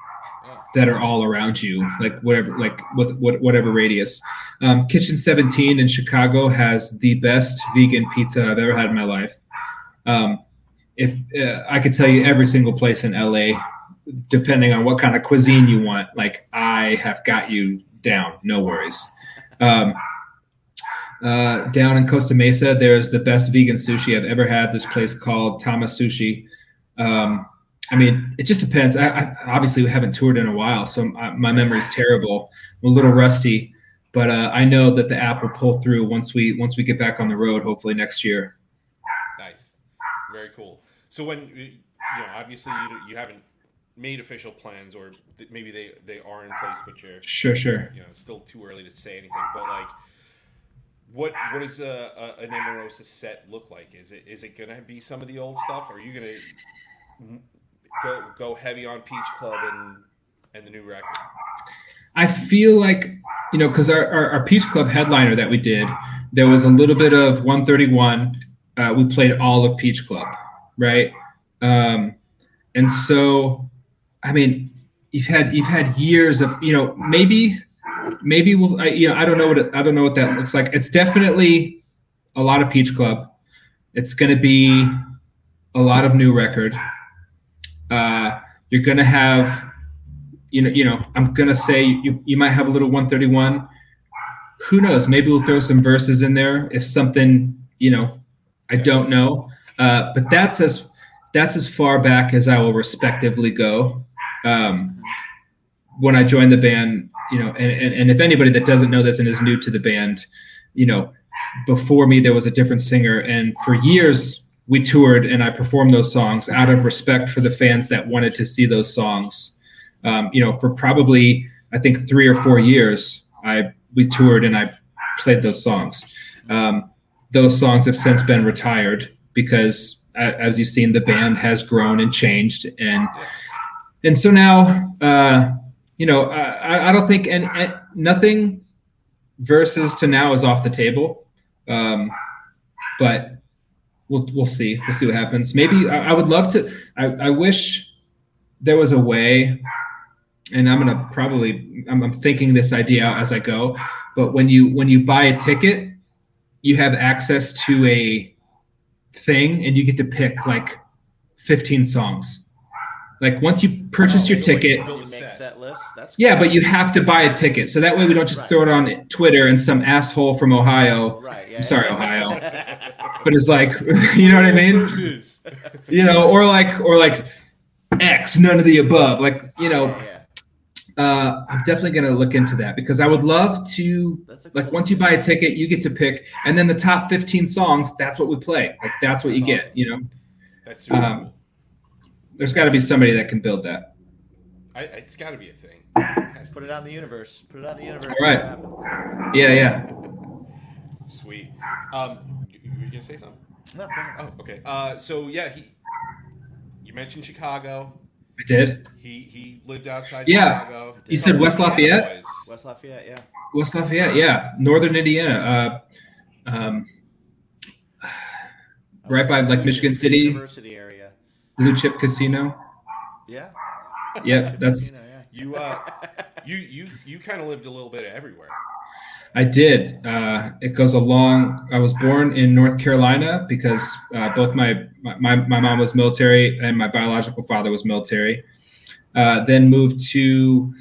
that are all around you, like whatever, like with what whatever radius. Um, Kitchen 17 in Chicago has the best vegan pizza I've ever had in my life. Um, if uh, I could tell you every single place in LA, depending on what kind of cuisine you want, like I have got you down. No worries. Um, uh, down in Costa Mesa, there's the best vegan sushi I've ever had. This place called Tama Sushi. Um, I mean, it just depends. I, I obviously we haven't toured in a while, so my, my memory's terrible. I'm a little rusty, but uh, I know that the app will pull through once we once we get back on the road, hopefully next year. Nice. Very cool. So when you know, obviously you, you haven't made official plans, or th- maybe they they are in place, but you're Sure, sure. you know still too early to say anything. But like, what what does a, a an Emarosa set look like? Is it is it gonna be some of the old stuff? Or are you gonna go go heavy on Peach Club and and the new record? I feel like you know because our, our, our Peach Club headliner that we did, there was a little bit of 131. Uh, we played all of Peach Club, right? Um, and so, I mean, you've had you've had years of you know maybe maybe we'll I, you know I don't know what I don't know what that looks like. It's definitely a lot of Peach Club. It's going to be a lot of new record. Uh, you're going to have you know, you know, I'm gonna say you, you might have a little 131. Who knows? Maybe we'll throw some verses in there if something, you know, I don't know. Uh, but that's as that's as far back as I will respectively go. Um, when I joined the band, you know, and, and, and if anybody that doesn't know this and is new to the band, you know, before me there was a different singer, and for years we toured and I performed those songs out of respect for the fans that wanted to see those songs. Um, you know, for probably I think three or four years, I we toured and I played those songs. Um, those songs have since been retired because, as you've seen, the band has grown and changed, and and so now, uh, you know, I, I don't think and, and nothing versus to now is off the table, um, but we'll we'll see. We'll see what happens. Maybe I, I would love to. I, I wish there was a way and I'm gonna probably I'm, I'm thinking this idea out as I go. But when you when you buy a ticket, you have access to a thing, and you get to pick like 15 songs. Like once you purchase your ticket, Build a You set. set lists. That's yeah, but you have to buy a ticket. So that way we don't just Right. throw it on Twitter and some asshole from Ohio, right. Yeah, I'm sorry, yeah. Ohio. but it's like, you know what I mean? You know, or like or like X, none of the above. Like you know, Yeah, yeah. uh, I'm definitely going to look into that because I would love to. That's Like cool- once you buy a ticket, you get to pick, and then the top 15 songs. That's what we play. Like that's what you That's get. You know, That's super Um, cool. There's got to be somebody that can build that. I, it's got to be a thing. It Put it out in the universe. Put it out in the universe. All right. It'll. Yeah, yeah. Sweet. Um, you, you gonna say something? No, go ahead. Oh, okay. Uh, so yeah, he. You mentioned Chicago. I did. He he lived outside Yeah. Chicago. You said West Lafayette? was- West Lafayette. Yeah. West Lafayette. Yeah, Northern Indiana. Uh, um, Right by, like, Michigan City. University area. Blue Chip Casino. Yeah. Yep, that's. You yeah. You uh, you you you kind of lived a little bit everywhere. I did. Uh, it goes along. I was born in North Carolina because uh, both my, my my mom was military and my biological father was military. Uh, then moved to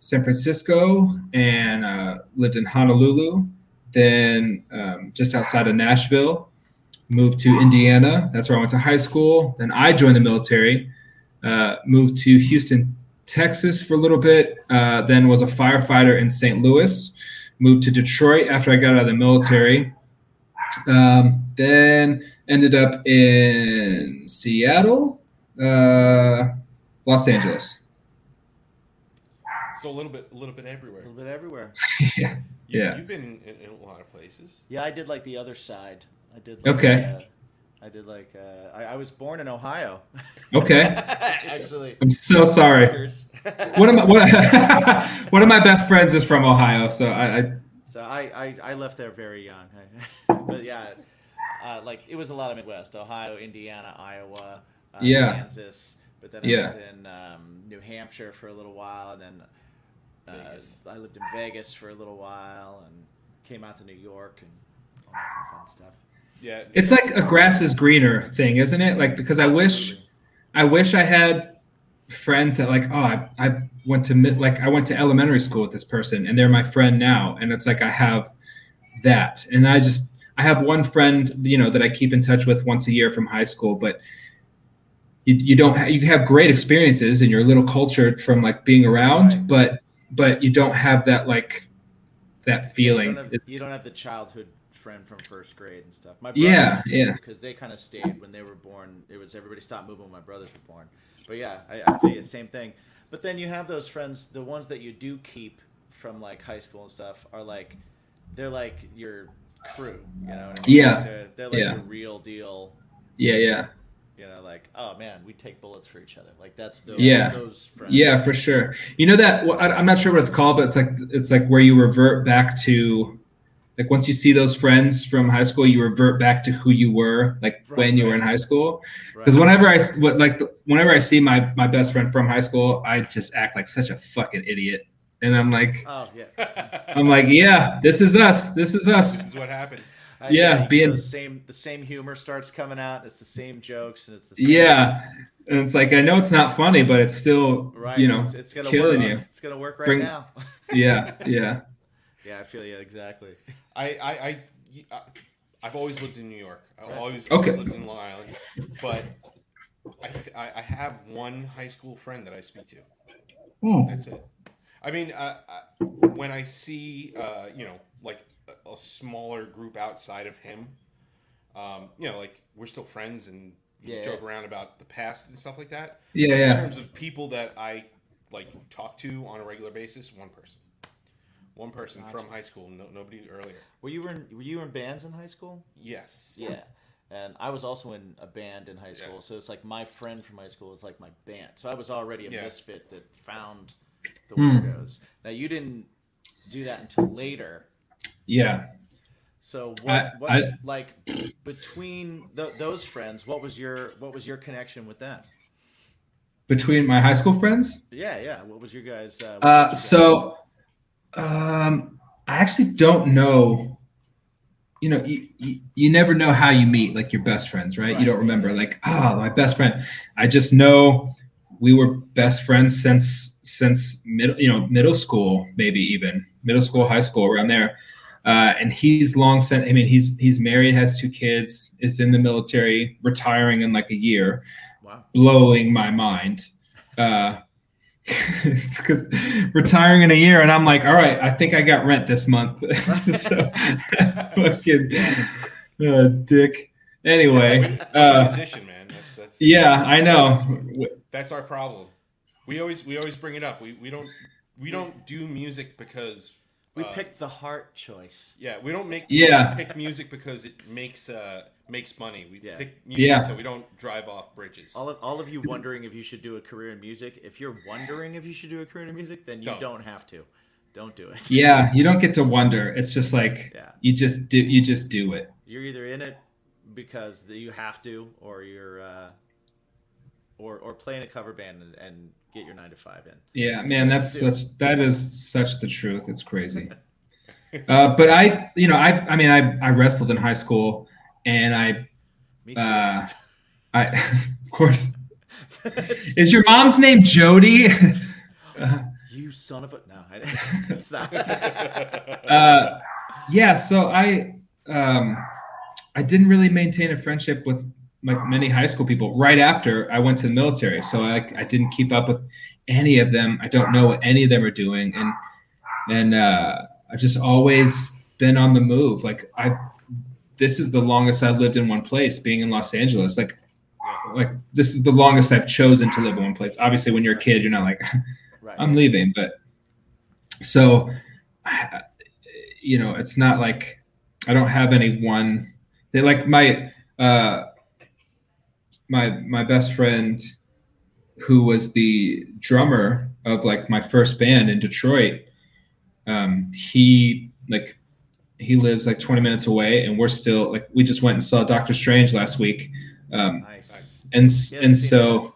San Francisco and uh, lived in Honolulu. Then um, just outside of Nashville, moved to Indiana. That's where I went to high school. Then I joined the military. Uh, moved to Houston, Texas for a little bit. Uh, then was a firefighter in St. Louis. Moved to Detroit after I got out of the military. Um, then ended up in Seattle, uh, Los Angeles. So a little bit, a little bit everywhere. A little bit everywhere. yeah. You, Yeah. You've been in, in a lot of places. Yeah, I did like the other side. I did. Like, Okay. Uh, I did like. Uh, I, I was born in Ohio. Okay. Actually. I'm so sorry. Rutgers. One of my what, one of my best friends is from Ohio, so I, I So I, I, I left there very young. but yeah, uh, like it was a lot of Midwest: Ohio, Indiana, Iowa, uh, Yeah. Kansas. But then I Yeah. was in um, New Hampshire for a little while, and then uh, I lived in Vegas for a little while, and came out to New York and all that kind of fun stuff. Yeah. it's like a grass is greener thing, isn't it? Like because I wish I wish I had friends that like oh I, I went to mid- like I went to elementary school with this person and they're my friend now and it's like I have that and I just I have one friend you know that I keep in touch with once a year from high school but you, you don't ha- you have great experiences and you're little culture from like being around Right. but but you don't have that like that feeling You don't, have, you don't have the childhood friend from first grade and stuff. My Yeah, yeah. because they kind of stayed when they were born. It was everybody stopped moving when my brothers were born. But yeah, I, I feel the same thing. But then you have those friends, the ones that you do keep from like high school and stuff, are like they're like your crew. You know? What I mean? Yeah, they're, they're like yeah. your real deal. yeah yeah You know, like oh man, we take bullets for each other. Like that's those Yeah. those friends. Yeah, for sure. You know that I'm not sure what it's called, but it's like it's like where you revert back to, like once you see those friends from high school, you revert back to who you were, like Right, when you were in high school. Right. Because whenever I what like whenever I see my my best friend from high school, I just act like such a fucking idiot, and I'm like Oh yeah. I'm like yeah, this is us, this is us this is what happened. Uh, Yeah, you get being- those same the same humor starts coming out. It's the same jokes and it's the same Yeah, and it's like I know it's not funny, but it's still Right. you know it's, it's gonna killing work. you. It's gonna work right Bring- now. Yeah, yeah, yeah, I feel you exactly. I, I, I, I, I've always lived in New York. I've always, Okay. always lived in Long Island. But I, I have one high school friend that I speak to. Hmm. That's it. I mean, uh, I, when I see, uh, you know, like a, a smaller group outside of him, um, you know, like we're still friends and we Yeah. joke around about the past and stuff like that. yeah, In yeah. terms of people that I like talk to on a regular basis, one person, one person from high school. No, nobody earlier. Were you in Were you in bands in high school? Yes. Yeah, and I was also in a band in high school. Yeah. So it's like my friend from high school is like my band. So I was already a Yeah. misfit that found the Hmm. weirdos. Now you didn't do that until later. yeah. So what? I- what I- like between th- those friends? What was your What was your connection with them? Between my high school friends. Yeah, yeah. What was your guys? Uh, what Uh, was your so, um, I actually don't know. You know, you, you, you never know how you meet like your best friends, right? Right. You don't remember like, oh, my best friend. I just know we were best friends since since middle, you know, middle school, maybe even middle school, high school, around there. Uh, and he's long since. I mean, he's he's married, has two kids, is in the military, retiring in like a year Wow. blowing my mind. Uh, because retiring in a year, and I'm like, all right, I think I got rent this month. so, fucking uh, dick. Anyway, uh, musician, man. That's that's yeah, I know. That's our problem. We always we always bring it up. We we don't we don't do music because We uh, picked the heart choice. yeah we don't make Yeah. we don't pick music because it makes uh makes money. We Yeah. pick music Yeah. so we don't drive off bridges. All of, all of you wondering if you should do a career in music, if you're wondering if you should do a career in music, then you Don't. don't, have to. Don't do it. Yeah, you don't get to wonder. It's just like Yeah. you just do. You just do it. You're either in it because you have to, or you're, uh, or or play in a cover band and, and get your nine to five in. Yeah, man, that's Just do it. such that is such the truth. It's crazy. uh, but I, you know, I, I mean, I, I wrestled in high school, and I, Me too. uh, I, of course, is your mom's name Jody? you son of a no. I, not. uh, yeah. So I, um, I didn't really maintain a friendship with like many high school people, right after I went to the military. So I I didn't keep up with any of them. I don't know what any of them are doing, and and uh, I've just always been on the move. Like I, this is the longest I've lived in one place, being in Los Angeles. Like like this is the longest I've chosen to live in one place. Obviously, when you're a kid, you're not like Right. I'm leaving, but so you know, it's not like I don't have any one. They like my uh, my my best friend, who was the drummer of like my first band in Detroit. Um, he like he lives like 20 minutes away, and we're still like we just went and saw Doctor Strange last week. Um, Nice. and Yeah, and seen so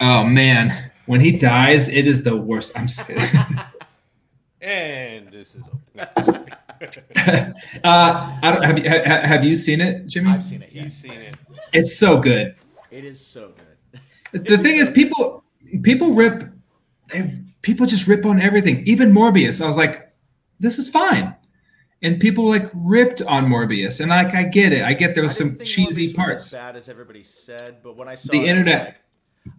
oh man when he dies it is the worst i'm just kidding And this is over. uh I don't, have you ha, have you seen it jimmy I've seen it. Yeah. He's seen it. it's so good It is so good. the thing is people people rip they, people just rip on everything even morbius i was like this is fine and people like ripped on morbius. And like i get it. I get there was some cheesy Morbius parts as bad as everybody said, but when I saw The it, internet- like-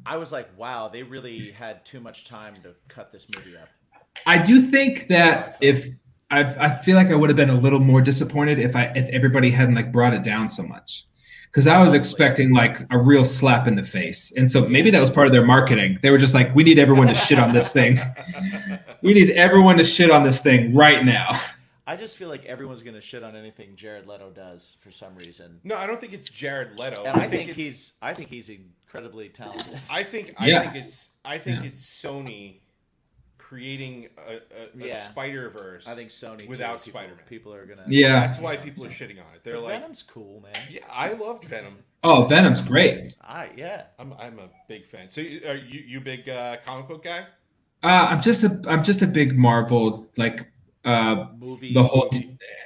I was like, wow, they really had too much time to cut this movie up. I do think that if I, I feel like I would have been a little more disappointed if I if everybody hadn't like brought it down so much, because I was expecting like a real slap in the face, and so maybe that was part of their marketing. They were just like, we need everyone to shit on this thing. We need everyone to shit on this thing right now. I just feel like everyone's gonna shit on anything Jared Leto does for some reason, No, I don't think it's Jared Leto. and I, think, it's- he's I think he's incredibly talented. I think Yeah. I think it's I think Yeah. it's Sony creating a, a, a Yeah. Spider Verse. I think Sony without Spider-Man. people are gonna. Yeah. That's why people are shitting on it. They're But like, Venom's cool, man. yeah, I loved Venom. Oh, Venom's great. I yeah. I'm I'm a big fan. So you- are you you a big uh, comic book guy? Uh, I'm just a I'm just a big Marvel like uh, Movie. the whole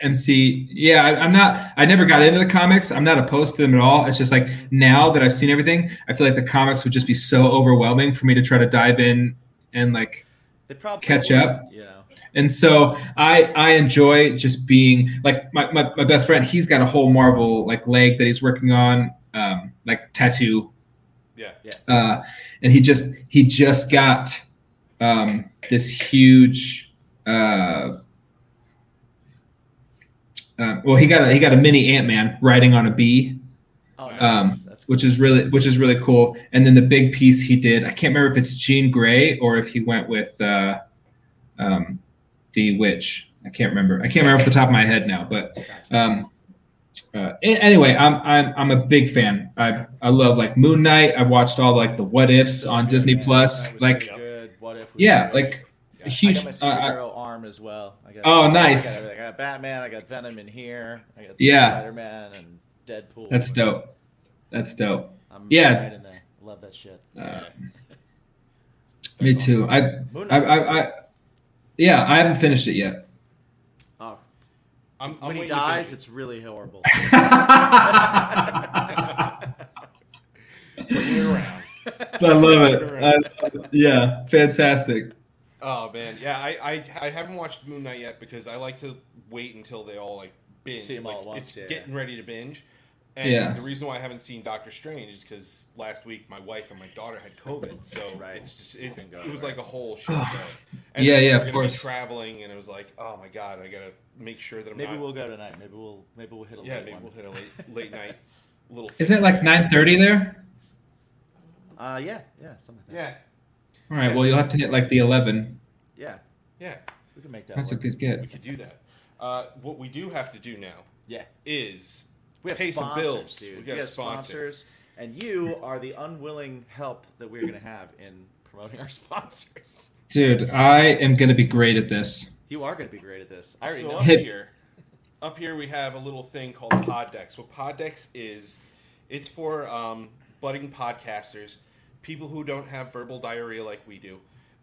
MC. Yeah, I, I'm not. I never got into the comics. I'm not opposed to them at all. It's just like now that I've seen everything, I feel like the comics would just be so overwhelming for me to try to dive in and like probably catch will, up. Yeah. And so I I enjoy just being like my, my, my best friend. He's got a whole Marvel like leg that he's working on, um, like tattoo. Yeah, yeah. Uh, and he just he just got um, this huge. Uh, uh, well, he got a he got a mini Ant Man riding on a bee, Oh, nice. um, cool. which is really which is really cool. And then the big piece he did, I can't remember if it's Jean Grey or if he went with uh, um, the witch. I can't remember. I can't remember off the top of my head now. But um, uh, anyway, I'm I'm I'm a big fan. I I love like Moon Knight. I watched all like the what ifs So on good, Disney man. Plus. Like so good. What if? yeah, like huge. uh, arm as well. I got, Oh, I nice. got. I got Batman. I got Venom in here. I got Yeah. Spider Man and Deadpool. that's dope. That's dope. I'm Yeah. right in there. Love that shit. Uh, me too. I, I, I, I, yeah, I haven't finished it yet. oh, I'm, I'm when he dies, it's really horrible. it. Bring it. I love it. I, yeah, fantastic. Oh man, yeah, I, I I haven't watched Moon Knight yet because I like to wait until they all like binge. See 'em all like, at once, it's yeah. getting ready to binge. And Yeah. the reason why I haven't seen Doctor Strange is because last week my wife and my daughter had COVID, so Right. it's just it, Couldn't go it was like a whole shit show. And Yeah, then yeah, we're of gonna course. Be traveling, and it was like, oh my god, I gotta make sure that I'm maybe not. we'll go tonight. Maybe we'll maybe we'll hit a yeah, late maybe one. we'll hit a late late night little. Isn't it like nine thirty there? Uh, yeah, yeah, something like that. Yeah, All right. Well, you'll have to hit like the eleven. Yeah, yeah, we can make that. That's a good good we could do that. Uh, what we do have to do now Yeah, is we have pay some sponsors, bills. dude. We We, got have sponsor. sponsors, and you are the unwilling help that we're gonna have in promoting our sponsors. Dude, I am gonna be great at this. You are gonna be great at this. I already so know. up Hit- here, up here we have a little thing called Poddex. What Poddex is, it's for um, budding podcasters, people who don't have verbal diarrhea like we do,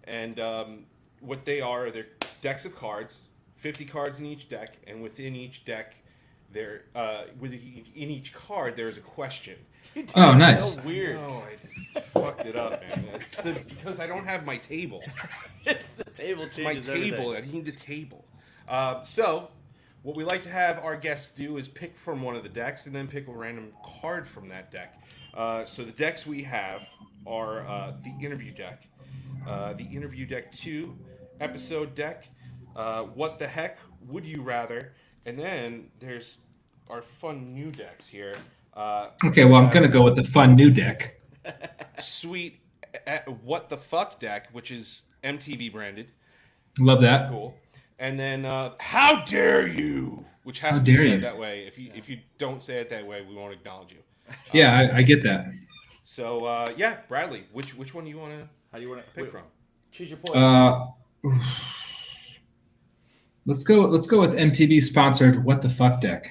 and um, what they are, they're decks of cards, fifty cards in each deck, and within each deck, there, uh, within each card, there is a question. Oh, It's nice. So weird. No, I just fucked it up, man. It's the, because I don't have my table. it's the table It's my table. everything. I need the table. Uh, so, what we like to have our guests do is pick from one of the decks and then pick a random card from that deck. Uh, so the decks we have are uh, the interview deck, uh, the interview deck two, episode deck, uh, what the heck would you rather, and then there's our fun new decks here. Uh, Okay, well, I'm going to go with the fun new deck. sweet uh, what the fuck deck, which is MTV branded. Love that. Cool. And then uh, how dare you, which has How to be said you. that way. If you if you don't say it that way, we won't acknowledge you. Yeah, I, I get that. So uh, yeah, Bradley, which which one do you want to How do you want to pick from? Choose your point. Uh, let's go. Let's go with MTV sponsored "What the Fuck" deck.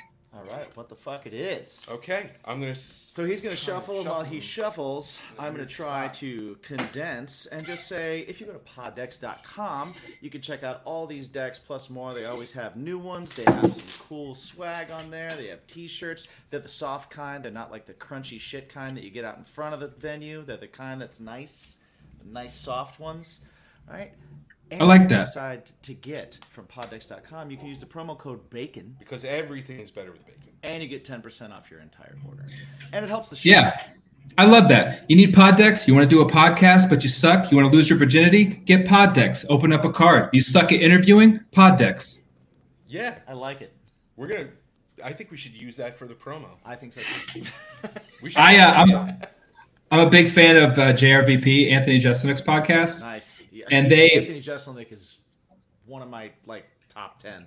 All right, what the fuck it is. Okay, I'm gonna. s- So he's going to Trying to shuffle, and while he shuffles, I'm going to try spot. to condense and just say if you go to poddex.com, you can check out all these decks plus more. They always have new ones. They have some cool swag on there. They have t shirts. They're the soft kind, they're not like the crunchy shit kind that you get out in front of the venue. They're the kind that's nice, the nice soft ones. All right? I like Anything you that. decide to get from poddex.com, you can use the promo code BACON Because everything is better with bacon. And you get 10% off your entire order. And it helps the show. Yeah, I love that. You need Poddex. You want to do a podcast, but you suck. You want to lose your virginity? Get Poddex. Open up a card. You suck at interviewing? Poddex. Yeah, I like it. we're gonna. I think we should use that for the promo. I think so too. We should. I, uh, I'm, I'm a big fan of uh, JRVP, Anthony Jeselnik's podcast. nice. Yeah, And they- Anthony Jeselnik is one of my like top ten.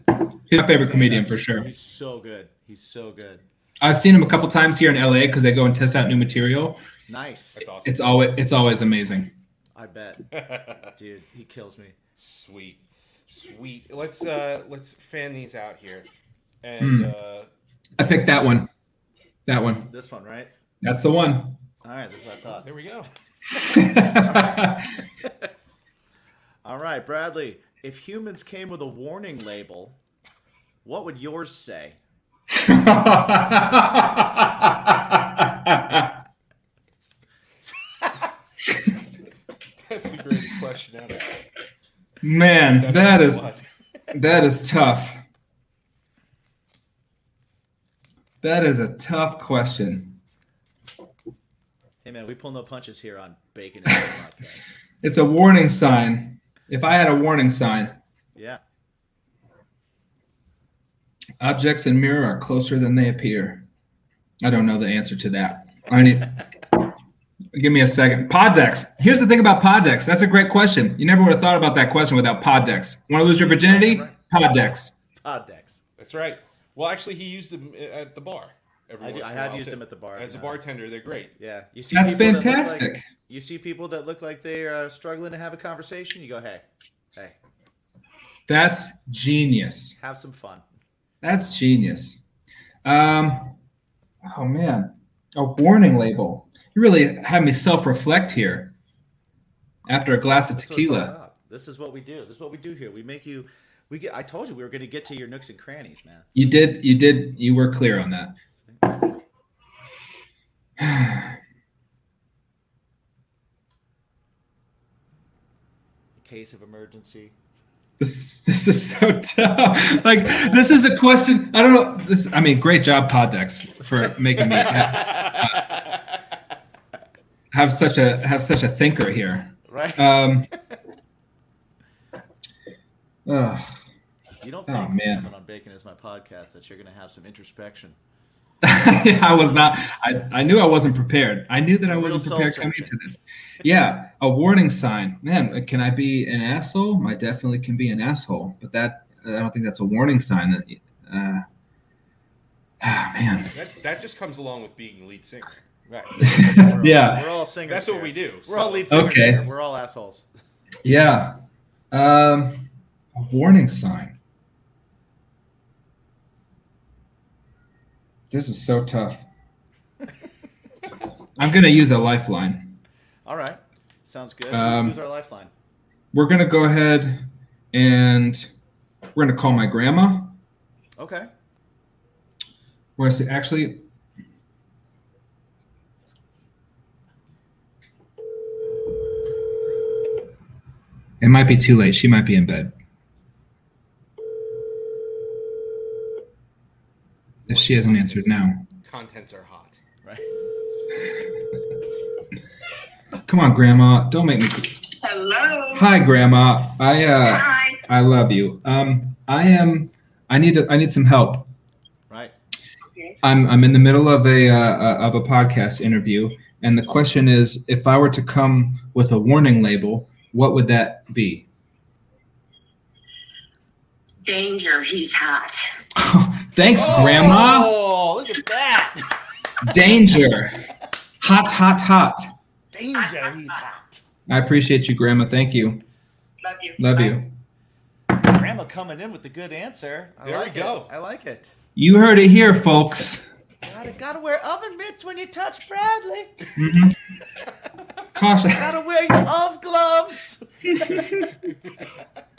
He's my favorite comedian for sure. He's so good. He's so good. I've seen him a couple times here in LA because they go and test out new material. Nice. That's awesome. It's always it's always amazing. I bet, dude. He kills me. Sweet, sweet. Let's uh let's fan these out here, and Hmm. uh, I picked that one. That one. This one, right? That's the one. All right. That's what I thought. there we go. All right, Bradley. If humans came with a warning label, what would yours say? That's the greatest question ever. Man, that is that is tough. That is a tough question. Hey man, we pull no punches here on Bacon. and Bacon It's a warning sign. If I had a warning sign, Yeah. objects in mirror are closer than they appear. I don't know the answer to that. I need. Give me a second. Poddex. Here's the thing about Poddex. That's a great question. You never would have thought about that question without Poddex. Want to lose your virginity? Poddex. Pod decks. That's right. Well, actually, he used them uh, at the bar. Every I do- I have used too. them at the bar, As a bartender, they're great. Yeah. You see That's people that like- fantastic. You see people that look like they are struggling to have a conversation. You go, hey, hey, That's genius. have some fun. That's genius. Um, oh man, a warning label. You really had me self-reflect here. After a glass of That's what it's all tequila. This is what we do. This is what we do here. We make you. We get. I told you we were going to get to your nooks and crannies, man. You did. You did. You were clear on that. Case of emergency. This this is so tough. Like this is a question. I don't know. This. I mean, great job, Poddex, for making me ha- have such a have such a thinker here. Right. Um. ugh. you don't oh, think man. on Bacon is my podcast that you're going to have some introspection. I was not. I, I knew I wasn't prepared. I knew that I wasn't prepared coming soul-searching. into this. Yeah, a warning sign. Man, can I be an asshole? I definitely can be an asshole, but that I don't think that's a warning sign. That, uh, ah, man. That, that just comes along with being lead singer. Right. Yeah. We're all singers. That's what here. we do. We're all lead singers. Okay. here. We're all assholes. Yeah. Um, a warning sign. This is so tough. I'm gonna use a lifeline. All right. Sounds good. Um, Who's our lifeline? We're gonna go ahead and we're gonna call my grandma. Okay. We're gonna say actually. It might be too late. She might be in bed. She hasn't answered now. Contents are hot. Right. Come on, Grandma. Don't make me. Hello. Hi, Grandma. I uh, Hi. I love you. Um, I am. I need. A, I need some help. Right. Okay. I'm. I'm in the middle of a uh, of a podcast interview, and the question is, if I were to come with a warning label, what would that be? Danger. He's hot. Thanks, Grandma. Oh, look at that. Danger. Hot, hot, hot. Danger. He's hot. I appreciate you, Grandma. Thank you. Love you. Love Bye. you. Grandma coming in with the good answer. I There we go. It. I like it. You heard it here, folks. Gotta, gotta wear oven mitts when you touch Bradley. Mm-hmm. Caution. Gotta wear your oven gloves.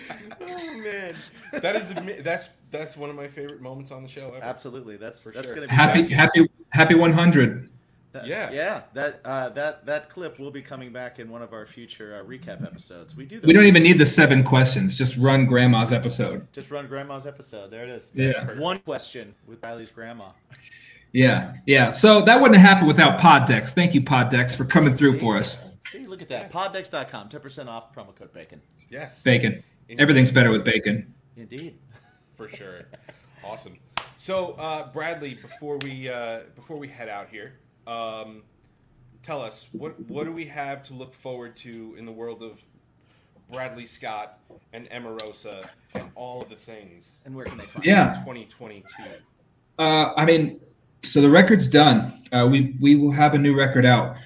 Oh man, that is that's that's one of my favorite moments on the show ever. Absolutely. That's For that's sure. gonna be Happy, happy, happy 100. that- Yeah. Yeah. That uh, that that clip will be coming back in one of our future uh, recap episodes. We do. We don't even need the seven questions. Just run Grandma's episode. Just run Grandma's episode. There it is. Yeah. One question with Riley's grandma. Yeah, yeah. So that wouldn't happen without Poddex. Thank you, Poddex, for coming through for us. See, look at that. Poddex.com, 10% off promo code BACON. Yes, Bacon. Everything's better with bacon. Indeed. for sure. Awesome. So, uh, Bradley, before we uh, before we head out here, um, tell us what what do we have to look forward to in the world of Bradley Scott and Emarosa and all of the things And where can they find Yeah. in 2022? Uh, I mean, so the record's done. Uh, we we will have a new record out.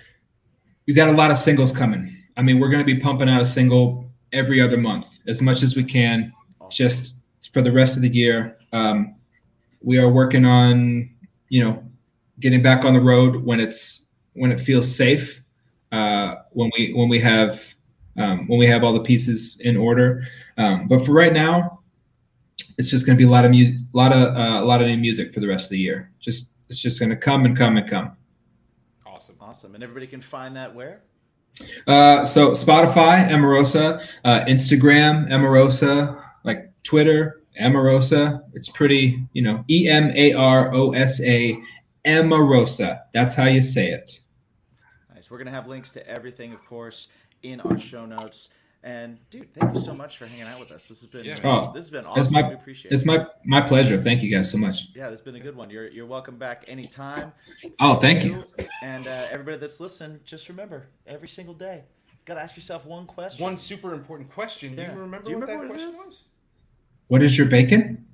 We've got a lot of singles coming. I mean, we're going to be pumping out a single every other month, as much as we can, just for the rest of the year. Um, we are working on, you know, getting back on the road when it's when it feels safe. Uh, when we when we have um, when we have all the pieces in order. Um, but for right now, it's just going to be a lot of music, a lot of uh, a lot of new music for the rest of the year. Just it's just going to come and come and come. Awesome. Awesome. And everybody can find that where? Uh, so Spotify, Emarosa, uh, Instagram, Emarosa, like Twitter, Emarosa. It's pretty, you know, E M A R O S A, Emarosa. That's how you say it. Nice. We're going to have links to everything, of course, in our show notes. And, dude, thank you so much for hanging out with us. This has been Yeah. Oh, this has been It's awesome. my we appreciate it's it. my my pleasure. Thank you guys so much. Yeah, this has been a good one. You're, you're welcome back anytime. Oh, thank you. And uh, everybody that's listening, just remember every single day, got to ask yourself one question. One super important question. Do you remember Do you what remember that what it question is? was? What is your bacon?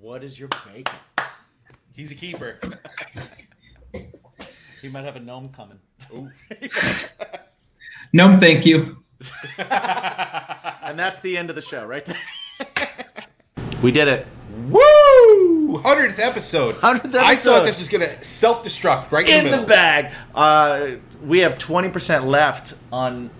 What is your bacon? He's a keeper. He might have a gnome coming. Ooh. No, thank you. And that's the end of the show, right we did it. Woo! Hundredth episode. 100th episode. I thought this was gonna self-destruct right in, in the the bag. Uh, we have twenty percent left on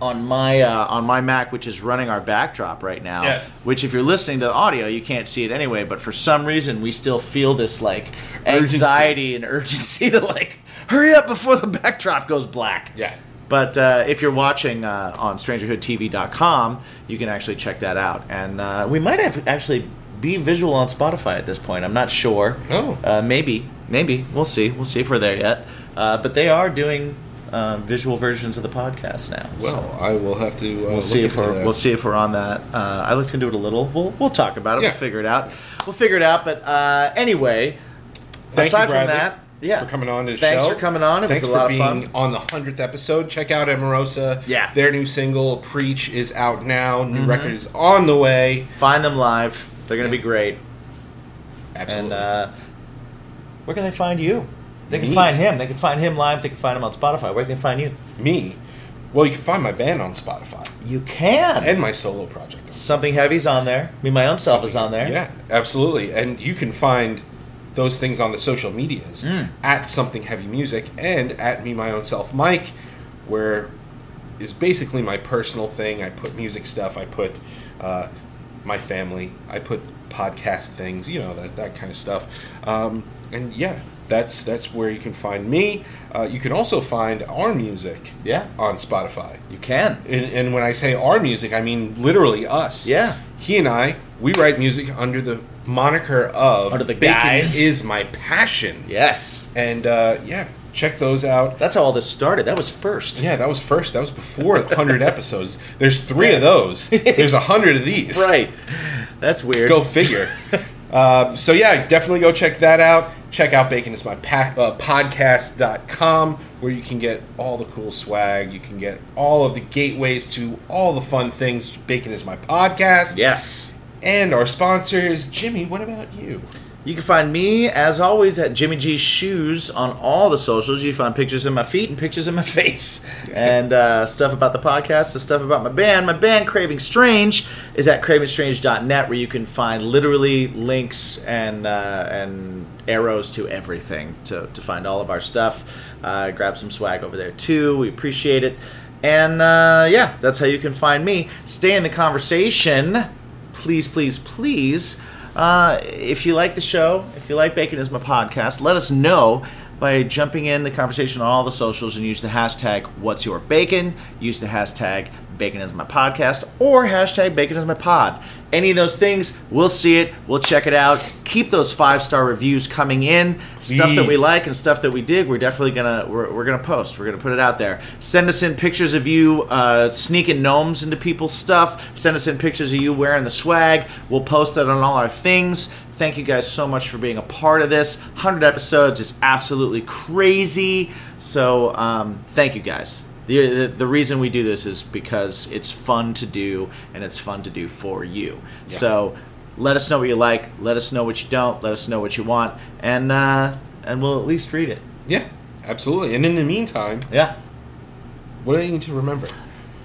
on my uh, on my Mac, which is running our backdrop right now. Yes. Which, if you're listening to the audio, you can't see it anyway. But for some reason, we still feel this like anxiety and urgency to like hurry up before the backdrop goes black. Yeah. But uh, if you're watching uh, on StrangerhoodTV.com, you can actually check that out. And uh, we might have actually be visual on Spotify at this point. I'm not sure. Oh. Uh, maybe, maybe we'll see. We'll see if we're there yet. Uh, but they are doing uh, visual versions of the podcast now. so Well, I will have to. Uh, we'll see if we're that. we'll see if we're on that. Uh, I looked into it a little. We'll we'll talk about it. Yeah. We'll figure it out. We'll figure it out. But uh, anyway, Thank aside you, from that, yeah, for coming on to the Thanks show. for coming on. It Thanks was a for lot of being fun. on the hundredth episode. Check out Emarosa. Yeah. their new single "Preach" is out now. New Mm-hmm. record is on the way. Find them live. They're gonna be great. Absolutely. And uh, where can they find you? They can Me? find him. They can find him live. They can find him on Spotify. Where can they find you? Me. Well, you can find my band on Spotify You can. and my solo project. Something Heavy's on there. Me, my own self is on there. Yeah, absolutely. And you can find those things on the social medias Mm. at Something Heavy Music and at Me My Own Self Mike, where is basically my personal thing. I put music stuff. I put uh, my family. I put podcast things. You know that that kind of stuff. Um, and yeah, that's that's where you can find me. Uh, you can also find our music. Yeah. On Spotify. You can. And, and when I say our music, I mean literally us. Yeah. He and I, we write music under the moniker of Under the bacon guise. is my passion. Yes. And uh, yeah, check those out. That's how all this started. That was first. Yeah, that was first. That was before 100 episodes. There's three of those. There's a hundred of these. Right. That's weird. Go figure. um, so yeah, definitely go check that out. Check out Bacon is my pa- uh, podcast.com where you can get all the cool swag. You can get all of the gateways to all the fun things. Bacon is my podcast. Yes. And our sponsor is Jimmy. What about you? You can find me, as always, at Jimmy G's Shoes on all the socials. You find pictures of my feet and pictures of my face. And uh, stuff about the podcast, the stuff about my band. My band, Craving Strange, is at cravingstrange.net, where you can find literally links and uh, and arrows to everything to, to find all of our stuff. Uh, grab some swag over there, too. We appreciate it. And uh, yeah, that's how you can find me. Stay in the conversation. Please, please, please. Uh, if you like the show, if you like Bacon is my podcast, let us know by jumping in the conversation on all the socials and use the hashtag What's Your Bacon. Use the hashtag Bacon is my podcast or hashtag Bacon is my pod. Any of those things, we'll see it, we'll check it out. Keep those five star reviews coming in. Stuff that we like and stuff that we dig, we're definitely gonna we're, we're gonna post. We're gonna put it out there. Send us in pictures of you uh, sneaking gnomes into people's stuff. Send us in pictures of you wearing the swag. We'll post that on all our things. Thank you guys so much for being a part of this. 100 episodes is absolutely crazy. So, um, thank you guys. The, the, the reason we do this is because it's fun to do and it's fun to do for you. So, let us know what you like. Let us know what you don't. Let us know what you want. And, uh, and we'll at least read it. Yeah, absolutely. And in the meantime, Yeah. what do they need to remember?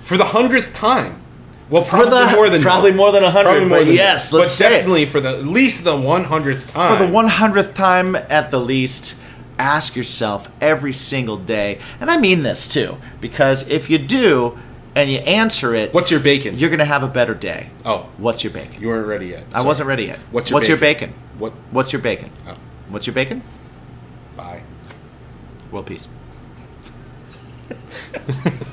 For the hundredth time. Well, probably the- more than probably more than 100, more but than yes, but let's it. definitely for the at least the one hundredth time. For the 100th time at the least, ask yourself every single day, and I mean this too, because if you do and you answer it, What's your bacon? you're going to have a better day. oh, What's your bacon? you weren't ready yet. I Sorry. wasn't ready yet. What's your your bacon? bacon? What? What's your bacon? Oh, What's your bacon? bye. Well, peace.